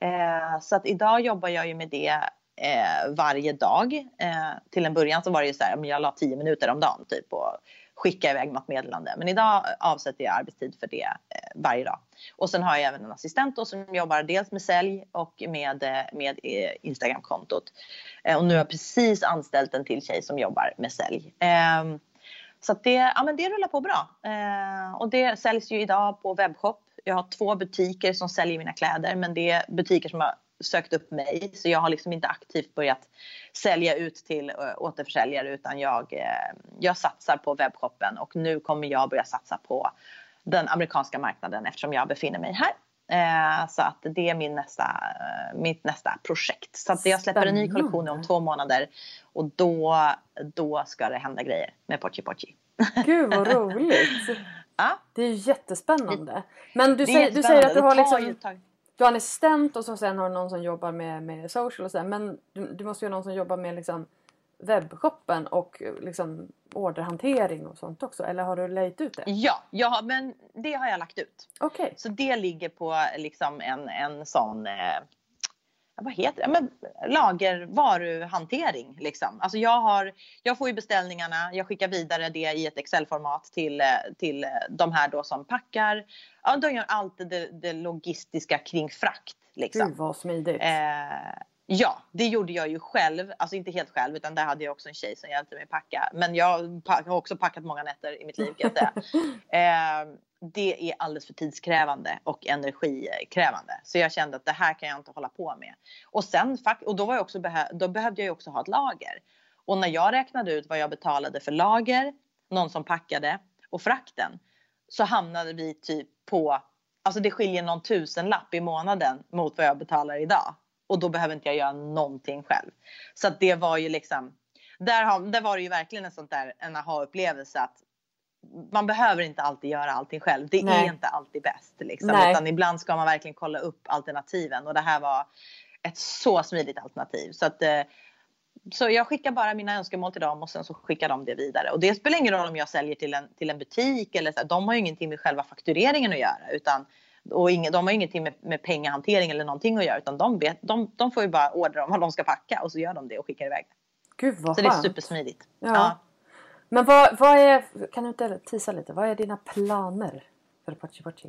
Eh, så att idag jobbar jag ju med det eh, varje dag. Eh, till en början så var det ju så här, jag la tio minuter om dagen typ och skicka iväg något meddelande. Men idag avsätter jag arbetstid för det varje dag. Och sen har jag även en assistent då som jobbar dels med sälj och med, med Instagramkontot. Och nu har jag precis anställt en till tjej som jobbar med sälj. Ehm, så det, ja, men det rullar på bra. Eh, och det säljs ju idag på webbshop. Jag har två butiker som säljer mina kläder men det är butiker som har sökt upp mig så jag har liksom inte aktivt börjat sälja ut till eh, återförsäljare utan jag, eh, jag satsar på webbshoppen och nu kommer jag börja satsa på den amerikanska marknaden eftersom jag befinner mig här. Eh, så att det är min nästa, eh, mitt nästa projekt. Så att jag släpper en ny kollektion om två månader och då, då ska det hända grejer med Pochi Pochi. [LAUGHS] Gud vad roligt! ja. Det är jättespännande. Men du, säger, du säger att du har liksom du har en assistent och så sen har du någon som jobbar med, med social och så Men du, du måste ju ha någon som jobbar med liksom webbshoppen och liksom orderhantering och sånt också? Eller har du lejt ut det? Ja, ja men det har jag lagt ut. Okej. Okay. Så det ligger på liksom en, en sån eh, vad heter det? Men, lagervaruhantering liksom. Alltså jag, har, jag får ju beställningarna, jag skickar vidare det i ett Excel-format till, till de här då som packar. Ja, de gör allt det, det logistiska kring frakt. Liksom. Gud vad smidigt. Eh, Ja, det gjorde jag ju själv. Alltså inte helt själv utan där hade jag också en tjej som hjälpte mig packa. Men jag har också packat många nätter i mitt liv kan jag säga. [LAUGHS] eh, det är alldeles för tidskrävande och energikrävande. Så jag kände att det här kan jag inte hålla på med. Och sen och då, var jag också, då behövde jag också ha ett lager. Och när jag räknade ut vad jag betalade för lager, någon som packade och frakten så hamnade vi typ på, alltså det skiljer någon tusenlapp i månaden mot vad jag betalar idag och då behöver inte jag göra någonting själv. Så det var ju liksom, där, har, där var det ju verkligen en sånt där en aha-upplevelse att man behöver inte alltid göra allting själv. Det Nej. är inte alltid bäst liksom. Utan ibland ska man verkligen kolla upp alternativen och det här var ett så smidigt alternativ. Så att eh, så jag skickar bara mina önskemål till dem och sen så skickar de det vidare. Och det spelar ingen roll om jag säljer till en, till en butik eller så. De har ju ingenting med själva faktureringen att göra utan och ingen, de har ingenting med, med pengahantering eller någonting att göra utan de, vet, de, de får ju bara order om vad de ska packa och så gör de det och skickar iväg det. Gud vad Så skönt. det är supersmidigt. Ja. ja. Men vad, vad är, kan du inte tisa lite, vad är dina planer för Pachi Pachi?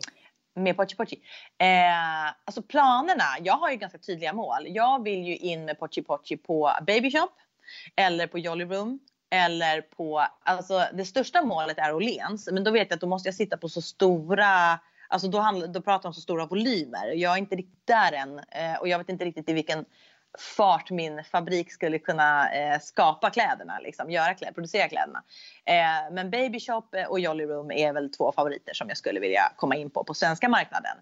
Med Pochi Pochi. Eh, alltså planerna, jag har ju ganska tydliga mål. Jag vill ju in med Pochi Pochi på Baby Shop eller på Jolly Room eller på, alltså det största målet är Åhléns. Men då vet jag att då måste jag sitta på så stora, alltså då, handlar, då pratar de om så stora volymer. Jag är inte riktigt där än eh, och jag vet inte riktigt i vilken fart min fabrik skulle kunna eh, skapa kläderna, liksom, göra kläder, producera kläderna. Eh, men Baby Shop eh, och Jolly Room är väl två favoriter som jag skulle vilja komma in på på svenska marknaden.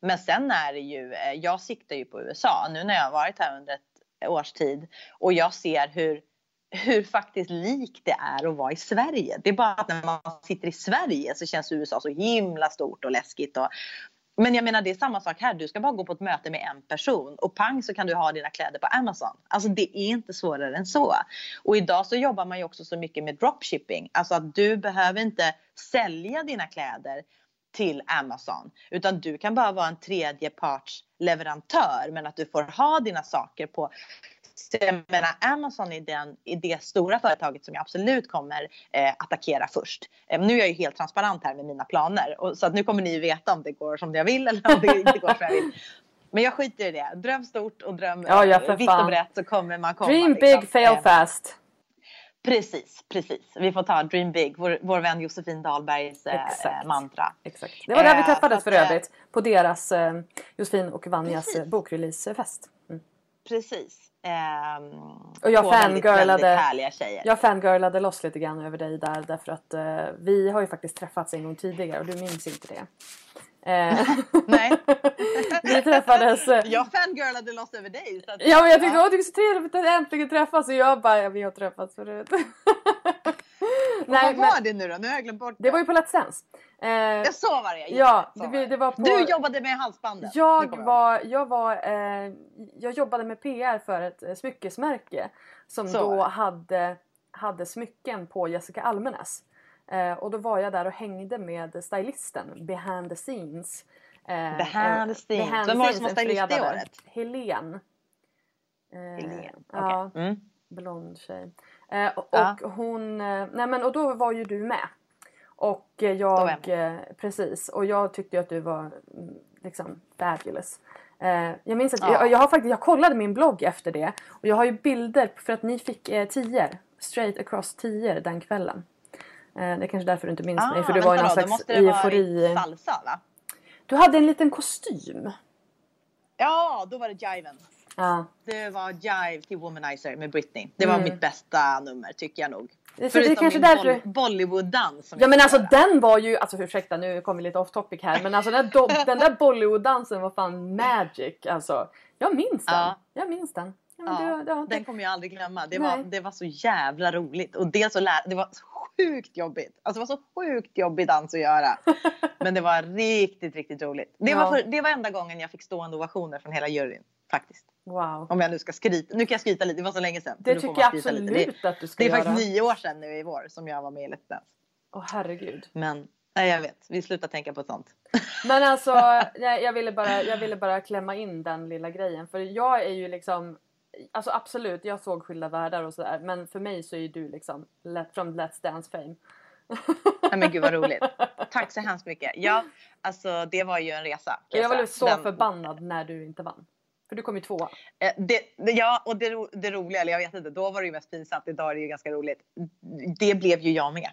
Men sen är det ju, eh, jag siktar ju på USA nu när jag har varit här under ett års tid och jag ser hur hur faktiskt likt det är att vara i Sverige. Det är bara att när man sitter i Sverige så känns USA så himla stort och läskigt. Och, men jag menar det är samma sak här. Du ska bara gå på ett möte med en person och pang så kan du ha dina kläder på Amazon. Alltså det är inte svårare än så. Och idag så jobbar man ju också så mycket med dropshipping. Alltså att du behöver inte sälja dina kläder till Amazon utan du kan bara vara en tredjepartsleverantör men att du får ha dina saker på så jag menar Amazon är, den, är det stora företaget som jag absolut kommer eh, attackera först. Eh, nu är jag ju helt transparent här med mina planer och, så att nu kommer ni veta om det går som jag vill eller om det inte går som jag vill. Men jag skiter i det. Dröm stort och dröm ja, ja, vitt och brett så kommer man komma. Dream liksom. big, fail eh, fast. Precis, precis. Vi får ta Dream Big, vår, vår vän Josefin Dahlbergs eh, mantra. Exakt. Det var där vi träffades för övrigt. På deras, eh, Josefin och Vanjas bokreleasefest. Mm. Precis. Um, och jag fangirlade, jag fangirlade loss lite grann över dig där därför att uh, vi har ju faktiskt träffats en gång tidigare och du minns inte det. Uh, [LAUGHS] Nej. [LAUGHS] vi träffades. Uh, jag fangirlade loss över dig. Så att, ja men jag tyckte ja. det var så trevligt att äntligen träffas och jag bara ja, vi har träffats förut. [LAUGHS] Nej, vad var det nu då? Nu har jag glömt bort det. Det var ju på Let's Dance. Eh, jag så var det. Ja, det, det, var på, du jobbade med halsbandet. Jag var, jag, var eh, jag jobbade med PR för ett eh, smyckesmärke som så. då hade, hade smycken på Jessica Almenäs. Eh, och då var jag där och hängde med stylisten behind the scenes. Eh, behind the scenes. Behind Vem var det som var stylist det året? Helen. Eh, Helen, okay. Ja, mm. blond tjej. Eh, och, ja. hon, eh, nej men och då var ju du med. Och jag, eh, precis, och jag tyckte att du var mm, liksom fabulous. Eh, jag minns att ja. jag, jag, har faktiskt, jag kollade min blogg efter det och jag har ju bilder för att ni fick eh, tior, straight across tior den kvällen. Eh, det är kanske därför du inte minns ah, mig för du var i någon slags måste det eufori. salsa va? Du hade en liten kostym. Ja, då var det jiven. Ja. Det var Jive till Womanizer med Britney. Det var mm. mitt bästa nummer tycker jag nog. Så Förutom det kanske min därför... Bollywood-dans. Ja men alltså den var ju, alltså ursäkta nu kommer vi lite off topic här men alltså den, den där Bollywood-dansen var fan magic alltså. Jag minns den. Ja. Jag minns den. Ja, ja, det, det, den kommer jag aldrig glömma. Det var, det var så jävla roligt och dels så lär, det var så sjukt jobbigt. Alltså det var så sjukt jobbig dans att göra. [LAUGHS] Men det var riktigt, riktigt roligt. Det, ja. var för, det var enda gången jag fick stående ovationer från hela juryn. Faktiskt. Wow. Om jag nu ska skryta. Nu kan jag skryta lite, det var så länge sedan. Det tycker jag absolut det, att du ska göra. Det är göra. faktiskt nio år sedan nu i vår som jag var med i Let's Dance. Åh oh, herregud. Men nej, jag vet, vi slutar tänka på sånt. [LAUGHS] Men alltså, nej, jag, ville bara, jag ville bara klämma in den lilla grejen. För jag är ju liksom Alltså absolut, jag såg Skilda Världar och sådär. Men för mig så är du liksom från Let's Dance fame. Nej men gud vad roligt. [LAUGHS] Tack så hemskt mycket. Ja, alltså det var ju en resa. Jag, jag var så Den... förbannad när du inte vann. För du kom ju tvåa. Eh, det, ja, och det, det roliga, eller jag vet inte, då var det ju mest pinsamt. Idag är det ju ganska roligt. Det blev ju jag med.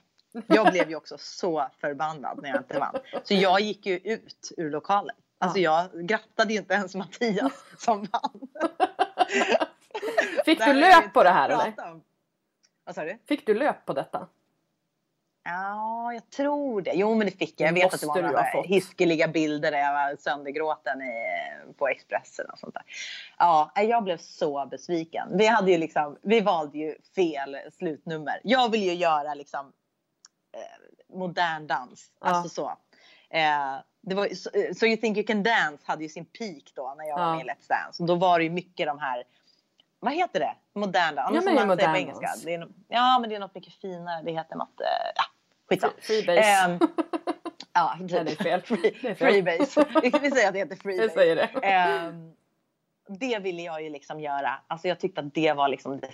Jag blev ju också så förbannad när jag inte vann. Så jag gick ju ut ur lokalen. Alltså jag grattade ju inte ens Mattias som vann. [LAUGHS] Fick du lök på det här eller? Vad sa du? Fick du lök på detta? Ja, jag tror det. Jo, men det fick jag. Jag vet att det var några hiskeliga bilder där jag var söndergråten i, på Expressen och sånt där. Ja, jag blev så besviken. Vi hade ju liksom, vi valde ju fel slutnummer. Jag vill ju göra liksom eh, modern dans, ja. alltså så. Eh, det var, so, so, You Think You Can Dance hade ju sin peak då när jag ja. var med i Let's Dance. Och då var det ju mycket de här vad heter det? Modern dans? Ja, men det modern på engelska. Det är, ja, men det är något mycket finare. Det heter något... Ja, skitsamma. Freebase. Um, ja, [LAUGHS] det är fel. [LAUGHS] Free, det är fel. Freebase. Vi säger att det heter freebase. Jag säger det. Um, det ville jag ju liksom göra. Alltså jag tyckte att det var liksom det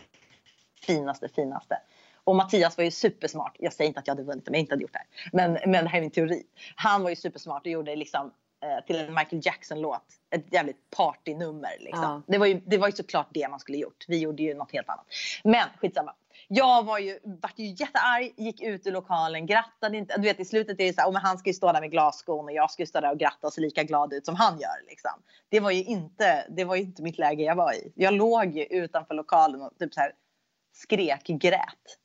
finaste, finaste. Och Mattias var ju supersmart. Jag säger inte att jag hade vunnit om jag inte hade gjort det här. Men, men det här är min teori. Han var ju supersmart och gjorde liksom eh, till en Michael Jackson-låt. Ett jävligt partynummer liksom. Ja. Det, var ju, det var ju såklart det man skulle gjort. Vi gjorde ju något helt annat. Men skitsamma. Jag var ju, vart ju jättearg, gick ut ur lokalen, grattade inte. Du vet i slutet är det så här, oh, men han ska ju stå där med glasskon och jag ska ju stå där och gratta och se lika glad ut som han gör liksom. Det var ju inte, det var ju inte mitt läge jag var i. Jag låg ju utanför lokalen och typ så här skrek, grät.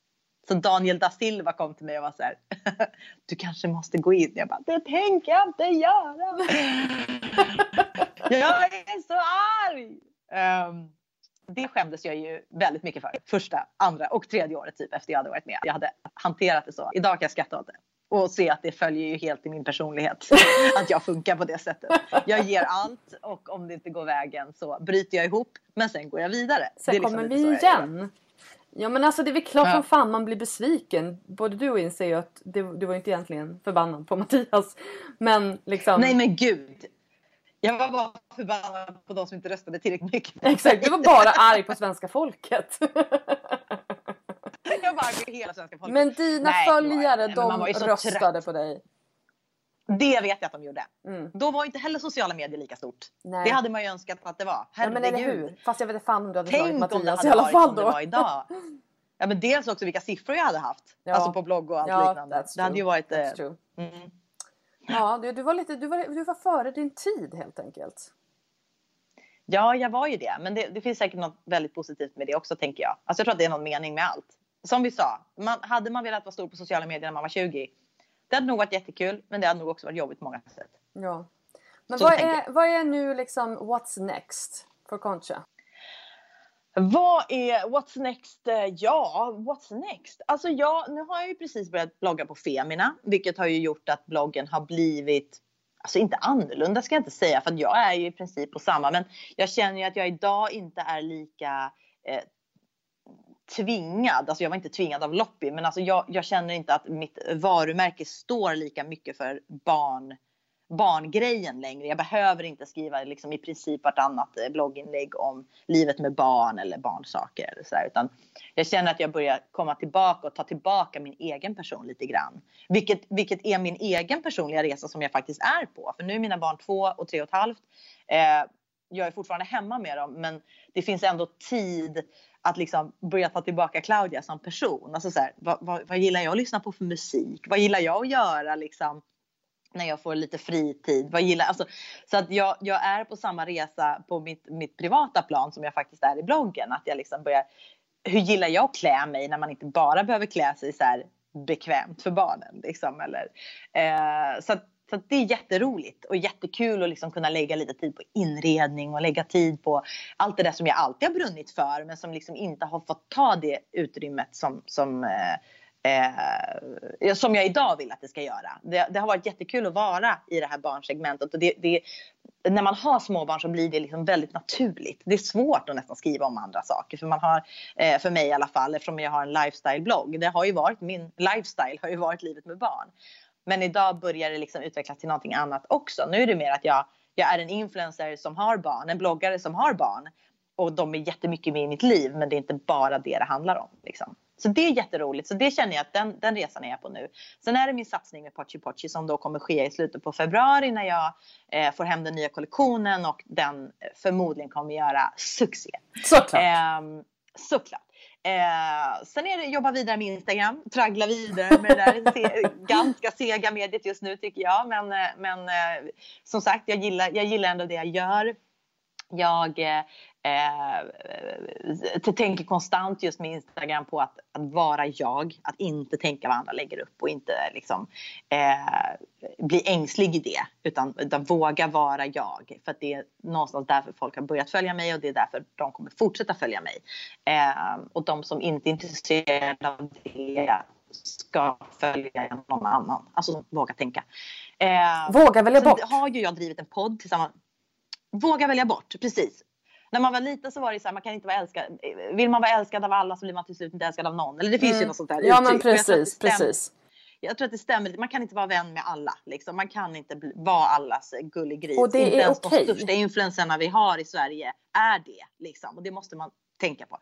Så Daniel da Silva kom till mig och var så här, [LAUGHS] du kanske måste gå in. Jag bara, det tänker jag inte göra. [LAUGHS] jag är så arg. Um, det skämdes jag ju väldigt mycket för. Första, andra och tredje året typ efter jag hade varit med. Jag hade hanterat det så. Idag kan jag skratta åt det. Och se att det följer ju helt i min personlighet. [LAUGHS] att jag funkar på det sättet. Jag ger allt och om det inte går vägen så bryter jag ihop. Men sen går jag vidare. Sen liksom kommer vi igen. Ja men alltså det är väl klart Ja. som fan man blir besviken. Både du och inser ju att det, det var inte egentligen förbannad på Mattias. Men liksom. Nej men gud. Jag var bara förbannad på de som inte röstade tillräckligt mycket. [LAUGHS] Exakt, du var bara arg på svenska folket. Jag var arg på hela svenska folket. Men dina Nej, följare de röstade trött. på dig. Det vet jag att de gjorde. Mm. Då var inte heller sociala medier lika stort. Nej. Det hade man ju önskat att det var. Ja, Herregud. men eller hur? Fast jag vet inte fan om du hade Tänk om det Mattias i hade alla varit fall som det var idag. Ja, men dels också vilka siffror jag hade haft. Ja. Alltså på blogg och allt Ja, liknande. Det hade ju varit... eh, That's true. Mm. Ja, du, du, var lite, du, var, du var före din tid helt enkelt. Ja, jag var ju det. Men det, det finns säkert något väldigt positivt med det också, tänker jag. Alltså, jag tror att det är någon mening med allt. Som vi sa, man, hade man velat vara stor på sociala medier när man var 20, det hade nog varit jättekul, men det hade nog också varit jobbigt på många sätt. Ja. Men Så vad är, vad är nu liksom what's next för Concha? Vad är what's next? Eh, ja, what's next? Alltså jag, nu har jag ju precis börjat blogga på Femina, vilket har ju gjort att bloggen har blivit Alltså inte annorlunda ska jag inte säga för att jag är ju i princip på samma men jag känner ju att jag idag inte är lika eh, tvingad, alltså jag var inte tvingad av Loppi men alltså jag, jag känner inte att mitt varumärke står lika mycket för barn barngrejen längre. Jag behöver inte skriva liksom i princip vartannat eh, blogginlägg om livet med barn eller barnsaker eller så här, utan jag känner att jag börjar komma tillbaka och ta tillbaka min egen person lite grann. Vilket, vilket är min egen personliga resa som jag faktiskt är på. För nu är mina barn två och tre och ett halvt. Eh, jag är fortfarande hemma med dem men det finns ändå tid att liksom börja ta tillbaka Claudia som person. Alltså så här, vad, vad, vad gillar jag att lyssna på för musik? Vad gillar jag att göra liksom? När jag får lite fritid. Vad gillar, alltså, så att jag, jag är på samma resa på mitt, mitt privata plan som jag faktiskt är i bloggen. Att jag liksom börjar, hur gillar jag att klä mig när man inte bara behöver klä sig så här bekvämt för barnen. Liksom, eller, eh, så att, så att det är jätteroligt och jättekul att liksom kunna lägga lite tid på inredning och lägga tid på allt det där som jag alltid har brunnit för men som liksom inte har fått ta det utrymmet som, som eh, eh, som jag idag vill att det ska göra. Det, det har varit jättekul att vara i det här barnsegmentet och det, det, när man har småbarn så blir det liksom väldigt naturligt. Det är svårt att nästan skriva om andra saker för man har, eh, för mig i alla fall, eftersom jag har en lifestyle-blogg. Det har ju varit min lifestyle har ju varit livet med barn. Men idag börjar det liksom utvecklas till någonting annat också. Nu är det mer att jag, jag är en influencer som har barn, en bloggare som har barn och de är jättemycket med i mitt liv men det är inte bara det det handlar om. Liksom. Så det är jätteroligt. Så det känner jag att den, den resan är jag på nu. Sen är det min satsning med Pochi Pochi som då kommer ske i slutet på februari när jag eh, får hem den nya kollektionen och den eh, förmodligen kommer göra succé. Såklart. Ehm, såklart. Eh, sen är det jobba vidare med Instagram, traggla vidare med det där se, [LAUGHS] ganska sega mediet just nu tycker jag. Men, eh, men eh, som sagt, jag gillar, jag gillar ändå det jag gör. Jag eh, eh, tänker konstant just med Instagram på att, att vara jag, att inte tänka vad andra lägger upp och inte liksom eh, bli ängslig i det utan, utan våga vara jag. För att det är någonstans därför folk har börjat följa mig och det är därför de kommer fortsätta följa mig. Eh, och de som inte är intresserade av det ska följa någon annan. Alltså våga tänka. Eh, Våga välja bort. har ju jag drivit en podd tillsammans. Våga välja bort, precis. När man var liten så var det så här, man kan inte vara älskad. Vill man vara älskad av alla så blir man till slut inte älskad av någon. Eller det finns ju Mm. något sånt där Ja men uttryck. Jag det precis, stämmer. precis. Jag tror att det stämmer. Man kan inte vara vän med alla. Liksom. Man kan inte bli, vara allas gulligris. Och det inte är ens okej. de största influencerna vi har i Sverige är det. Liksom. Och det måste man tänka på.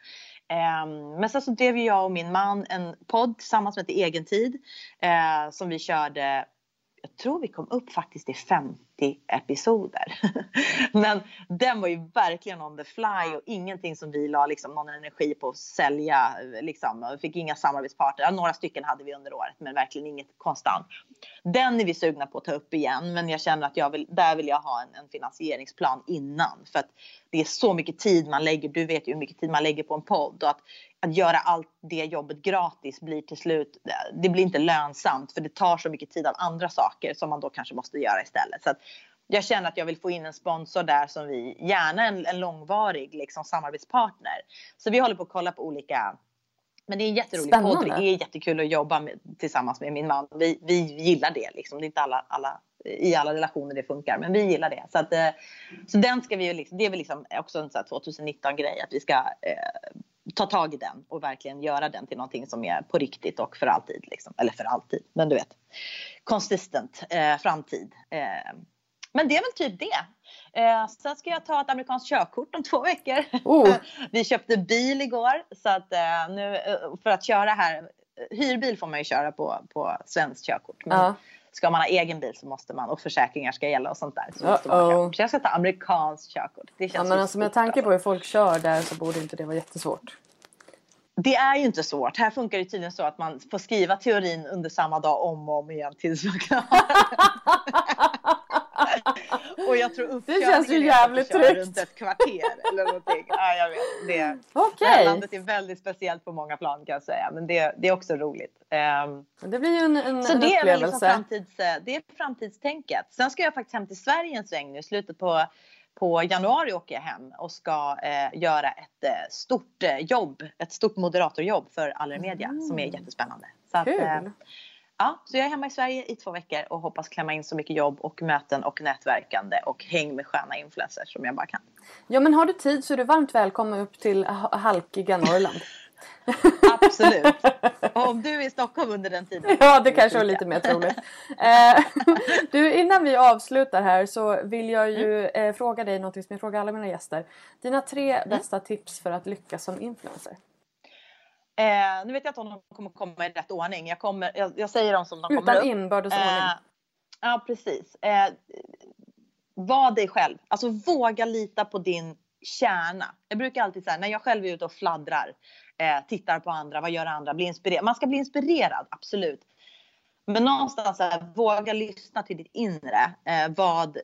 Ehm, men sen så drev ju jag och min man en podd tillsammans som heter Egentid. Uh, som vi körde jag tror vi kom upp faktiskt i 50 episoder. [LAUGHS] Men den var ju verkligen on the fly och ingenting som vi la liksom någon energi på att sälja. Liksom. Vi fick inga samarbetspartner. Några stycken hade vi under året men verkligen inget konstant. Den är vi sugna på att ta upp igen men jag känner att jag vill, där vill jag ha en, en finansieringsplan innan. För att det är så mycket tid man lägger. Du vet ju hur mycket tid man lägger på en podd. Och att att göra allt det jobbet gratis blir till slut, det blir inte lönsamt för det tar så mycket tid av andra saker som man då kanske måste göra istället. Så jag känner att jag vill få in en sponsor där som vi, gärna en, en långvarig liksom, samarbetspartner. Så vi håller på att kolla på olika men det är en jätterolig Spännande. podd. Det är jättekul att jobba med, tillsammans med min man. Vi, vi gillar det. Liksom. Det är inte alla, alla, i alla relationer det funkar, men vi gillar det. Så, att, eh, så den ska vi liksom, det är väl liksom också en 2019 grej att vi ska eh, ta tag i den och verkligen göra den till någonting som är på riktigt och för alltid. Liksom. Eller för alltid, men du vet. Consistent eh, framtid. Eh, men det är väl typ det. Eh, sen ska jag ta ett amerikanskt körkort om två veckor. Oh. [LAUGHS] Vi köpte bil igår så att eh, nu eh, för att köra här. Hyrbil får man ju köra på, på svenskt körkort. Men ja. Ska man ha egen bil så måste man och försäkringar ska gälla och sånt där. Så, måste man så jag ska ta amerikanskt körkort. Det känns ja, men alltså med tanke på hur folk kör där så borde inte det vara jättesvårt. Det är ju inte svårt. Här funkar det tydligen så att man får skriva teorin under samma dag om och om igen tills man kan [LAUGHS] [LAUGHS] Och jag tror Det känns ju jävligt tryggt. runt ett kvarter eller någonting. Ja, jag vet. Det, okay. landet är väldigt speciellt på många plan kan jag säga. Men det, det är också roligt. Um, det blir ju en, en, så en det upplevelse. Är liksom framtids, det är framtidstänket. Sen ska jag faktiskt hem till Sverige en sväng nu i slutet på på januari åker jag hem och ska eh, göra ett eh, stort eh, jobb, ett stort moderatorjobb för Allermedia mm. som är jättespännande. Så Kul! Att, eh, ja, så jag är hemma i Sverige i två veckor och hoppas klämma in så mycket jobb och möten och nätverkande och häng med sköna influencers som jag bara kan. Ja men har du tid så är du varmt välkommen upp till halkiga Norrland. [LAUGHS] Absolut. Och om du är i Stockholm under den tiden. Ja, det kanske var lite mer troligt. Eh, [LAUGHS] du, innan vi avslutar här så vill jag ju mm. eh, fråga dig något som jag frågar alla mina gäster. Dina tre mm. bästa tips för att lyckas som influencer? Eh, nu vet jag inte om de kommer komma i rätt ordning. Jag, kommer, jag, jag säger dem som de Utan kommer upp. Utan inbördes ordning. Eh, ja, precis. Eh, var dig själv. Alltså våga lita på din kärna. Jag brukar alltid säga när jag själv är ute och fladdrar eh, tittar på andra, vad gör andra, blir inspirerad. Man ska bli inspirerad, absolut. Men någonstans här, våga lyssna till ditt inre. Eh, vad,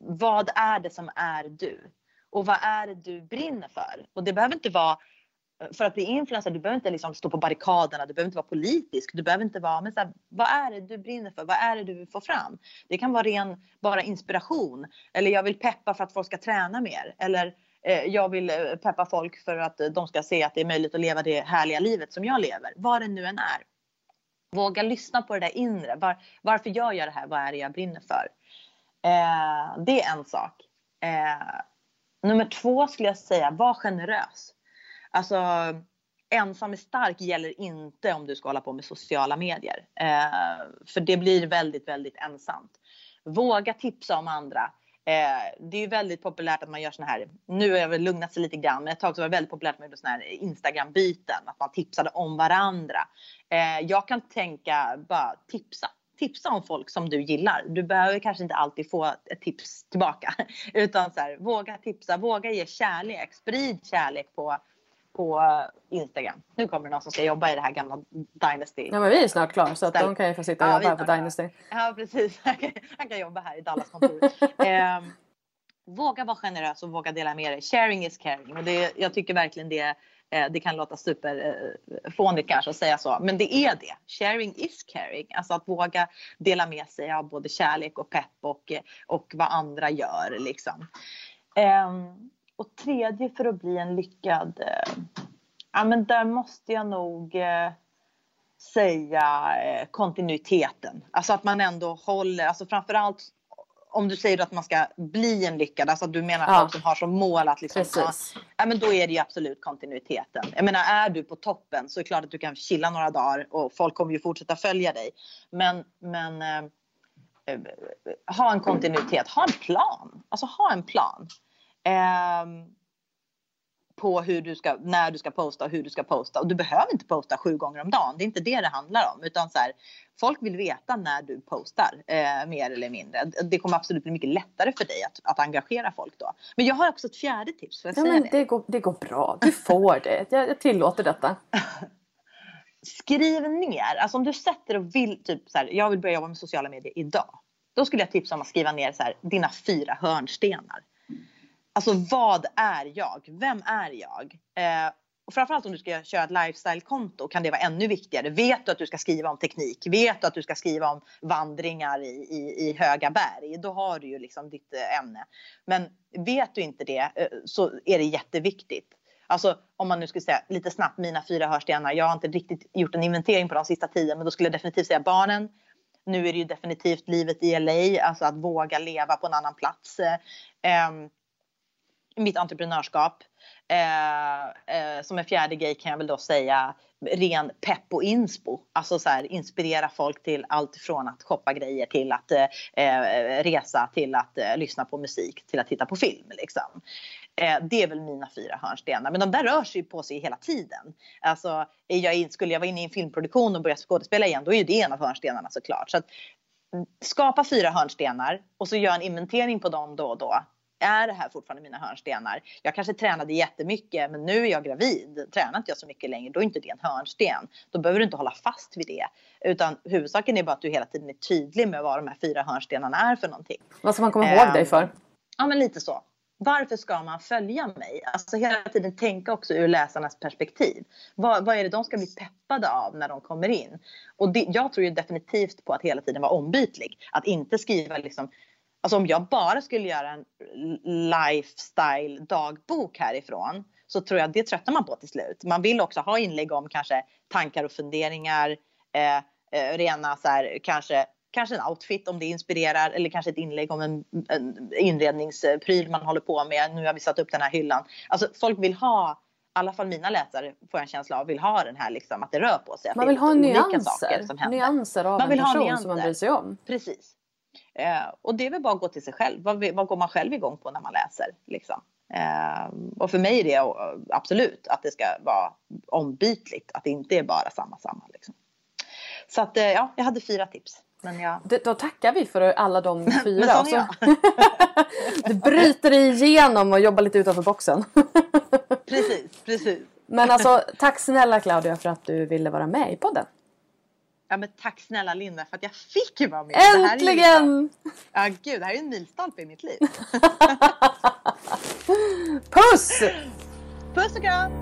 vad är det som är du? Och vad är det du brinner för? Och det behöver inte vara för att bli influencer, du behöver inte liksom stå på barrikaderna, du behöver inte vara politisk, du behöver inte vara, men så här, vad är det du brinner för? Vad är det du vill få fram? Det kan vara ren, bara inspiration. Eller jag vill peppa för att folk ska träna mer. Eller Eh, jag vill eh, peppa folk för att eh, de ska se att det är möjligt att leva det härliga livet som jag lever. Vad det nu än är. Våga lyssna på det där inre. Var, varför gör jag det här? Vad är det jag brinner för? Eh, det är en sak. Eh, nummer två skulle jag säga, var generös. Alltså ensam är stark gäller inte om du ska hålla på med sociala medier. Eh, för det blir väldigt, väldigt ensamt. Våga tipsa om andra. Eh, det är ju väldigt populärt att man gör såna här, nu har jag väl lugnat sig lite grann, men ett tag så var det väldigt populärt med såna här Instagram-byten, att man tipsade om varandra. Eh, jag kan tänka bara tipsa. Tipsa om folk som du gillar. Du behöver kanske inte alltid få ett tips tillbaka. [LAUGHS] Utan så här, våga tipsa, våga ge kärlek, sprid kärlek på på Instagram. Nu kommer det någon som ska jobba i det här gamla Dynasty. Ja men vi är snart klara så att de kan ju få sitta och ja, jobba här på Dynasty. Ja precis, [LAUGHS] han kan, han kan jobba här i Dallas kontor. [LAUGHS] eh, våga vara generös och våga dela med dig. Sharing is caring. Och det, jag tycker verkligen det, eh, det kan låta superfånigt eh, kanske att säga så, men det är det. Sharing is caring. Alltså att våga dela med sig av både kärlek och pepp och, och vad andra gör liksom. Um, och tredje för att bli en lyckad, eh, ja men där måste jag nog eh, säga eh, kontinuiteten. Alltså att man ändå håller, alltså framförallt om du säger att man ska bli en lyckad, alltså att du menar ja. folk som har som mål att liksom, Precis. ja, men då är det ju absolut kontinuiteten. Jag menar är du på toppen så är det klart att du kan chilla några dagar och folk kommer ju fortsätta följa dig. Men, men eh, eh ha en kontinuitet, ha en plan. Alltså ha en plan. Eh, på hur du ska, när du ska posta och hur du ska posta. Och du behöver inte posta sju gånger om dagen. Det är inte det det handlar om. Utan så här, folk vill veta när du postar eh, mer eller mindre. Det kommer absolut bli mycket lättare för dig att, att engagera folk då. Men jag har också ett fjärde tips. Får jag ja, säga men det? det, går, det går bra. Du får det. Jag, jag tillåter detta. [LAUGHS] Skriv ner. Alltså om du sätter och vill, typ så här, jag vill börja jobba med sociala medier idag. Då skulle jag tipsa om att skriva ner så här, dina fyra hörnstenar. Alltså vad är jag? Vem är jag? Eh, och framförallt om du ska köra ett lifestyle-konto kan det vara ännu viktigare. Vet du att du ska skriva om teknik? Vet du att du ska skriva om vandringar i, i, i höga berg? Då har du ju liksom ditt eh, ämne. Men vet du inte det eh, så är det jätteviktigt. Alltså om man nu skulle säga lite snabbt mina fyra hörstenar. Jag har inte riktigt gjort en inventering på de sista tio men då skulle jag definitivt säga barnen. Nu är det ju definitivt livet i LA, alltså att våga leva på en annan plats. Eh, ehm, mitt entreprenörskap. Eh, eh, som en fjärde grej kan jag väl då säga ren pepp och inspo. Alltså så här, inspirera folk till allt från att shoppa grejer till att eh, eh resa till att eh, lyssna på musik till att titta på film. Liksom. Eh, det är väl mina fyra hörnstenar. Men de där rör sig på sig hela tiden. Alltså, är jag in, skulle jag vara inne i en filmproduktion och börja skådespela igen då är ju det en av hörnstenarna såklart. Så att, mm, skapa fyra hörnstenar och så gör en inventering på dem då och då är det här fortfarande mina hörnstenar? Jag kanske tränade jättemycket men nu är jag gravid. Tränar inte jag så mycket längre då är inte det en hörnsten. Då behöver du inte hålla fast vid det. Utan huvudsaken är bara att du hela tiden är tydlig med vad de här fyra hörnstenarna är för någonting. Vad ska man komma ihåg um, dig för? Ja men lite så. Varför ska man följa mig? Alltså hela tiden tänka också ur läsarnas perspektiv. Vad, vad är det de ska bli peppade av när de kommer in? Och det, jag tror ju definitivt på att hela tiden vara ombytlig. Att inte skriva liksom Alltså om jag bara skulle göra en lifestyle dagbok härifrån så tror jag det tröttnar man på till slut. Man vill också ha inlägg om kanske tankar och funderingar, eh, eh, rena så här, kanske, kanske en outfit om det inspirerar eller kanske ett inlägg om en, en inredningspryl man håller på med. Nu har vi satt upp den här hyllan. Alltså folk vill ha i alla fall mina läsare får jag en känsla av vill ha den här liksom att det rör på sig. Man vill ha nyanser, nyanser av man vill en person nyanser. som man bryr sig om. Precis. Eh, och det är väl bara att gå till sig själv. Vad, vad går man själv igång på när man läser? Liksom? Eh, och för mig är det absolut att det ska vara ombytligt. Att det inte är bara samma samma. Liksom. Så att eh, ja, jag hade fyra tips. Men jag... det, då tackar vi för alla de [LAUGHS] fyra. Men så [LAUGHS] du bryter igenom och jobbar lite utanför boxen. precis, precis. [LAUGHS] Men alltså tack snälla Claudia för att du ville vara med i podden. Ja, men tack snälla Linda för att jag fick vara med. Äntligen! Det här är ja, gud, det här är en milstolpe i mitt liv. Puss! Puss och kram!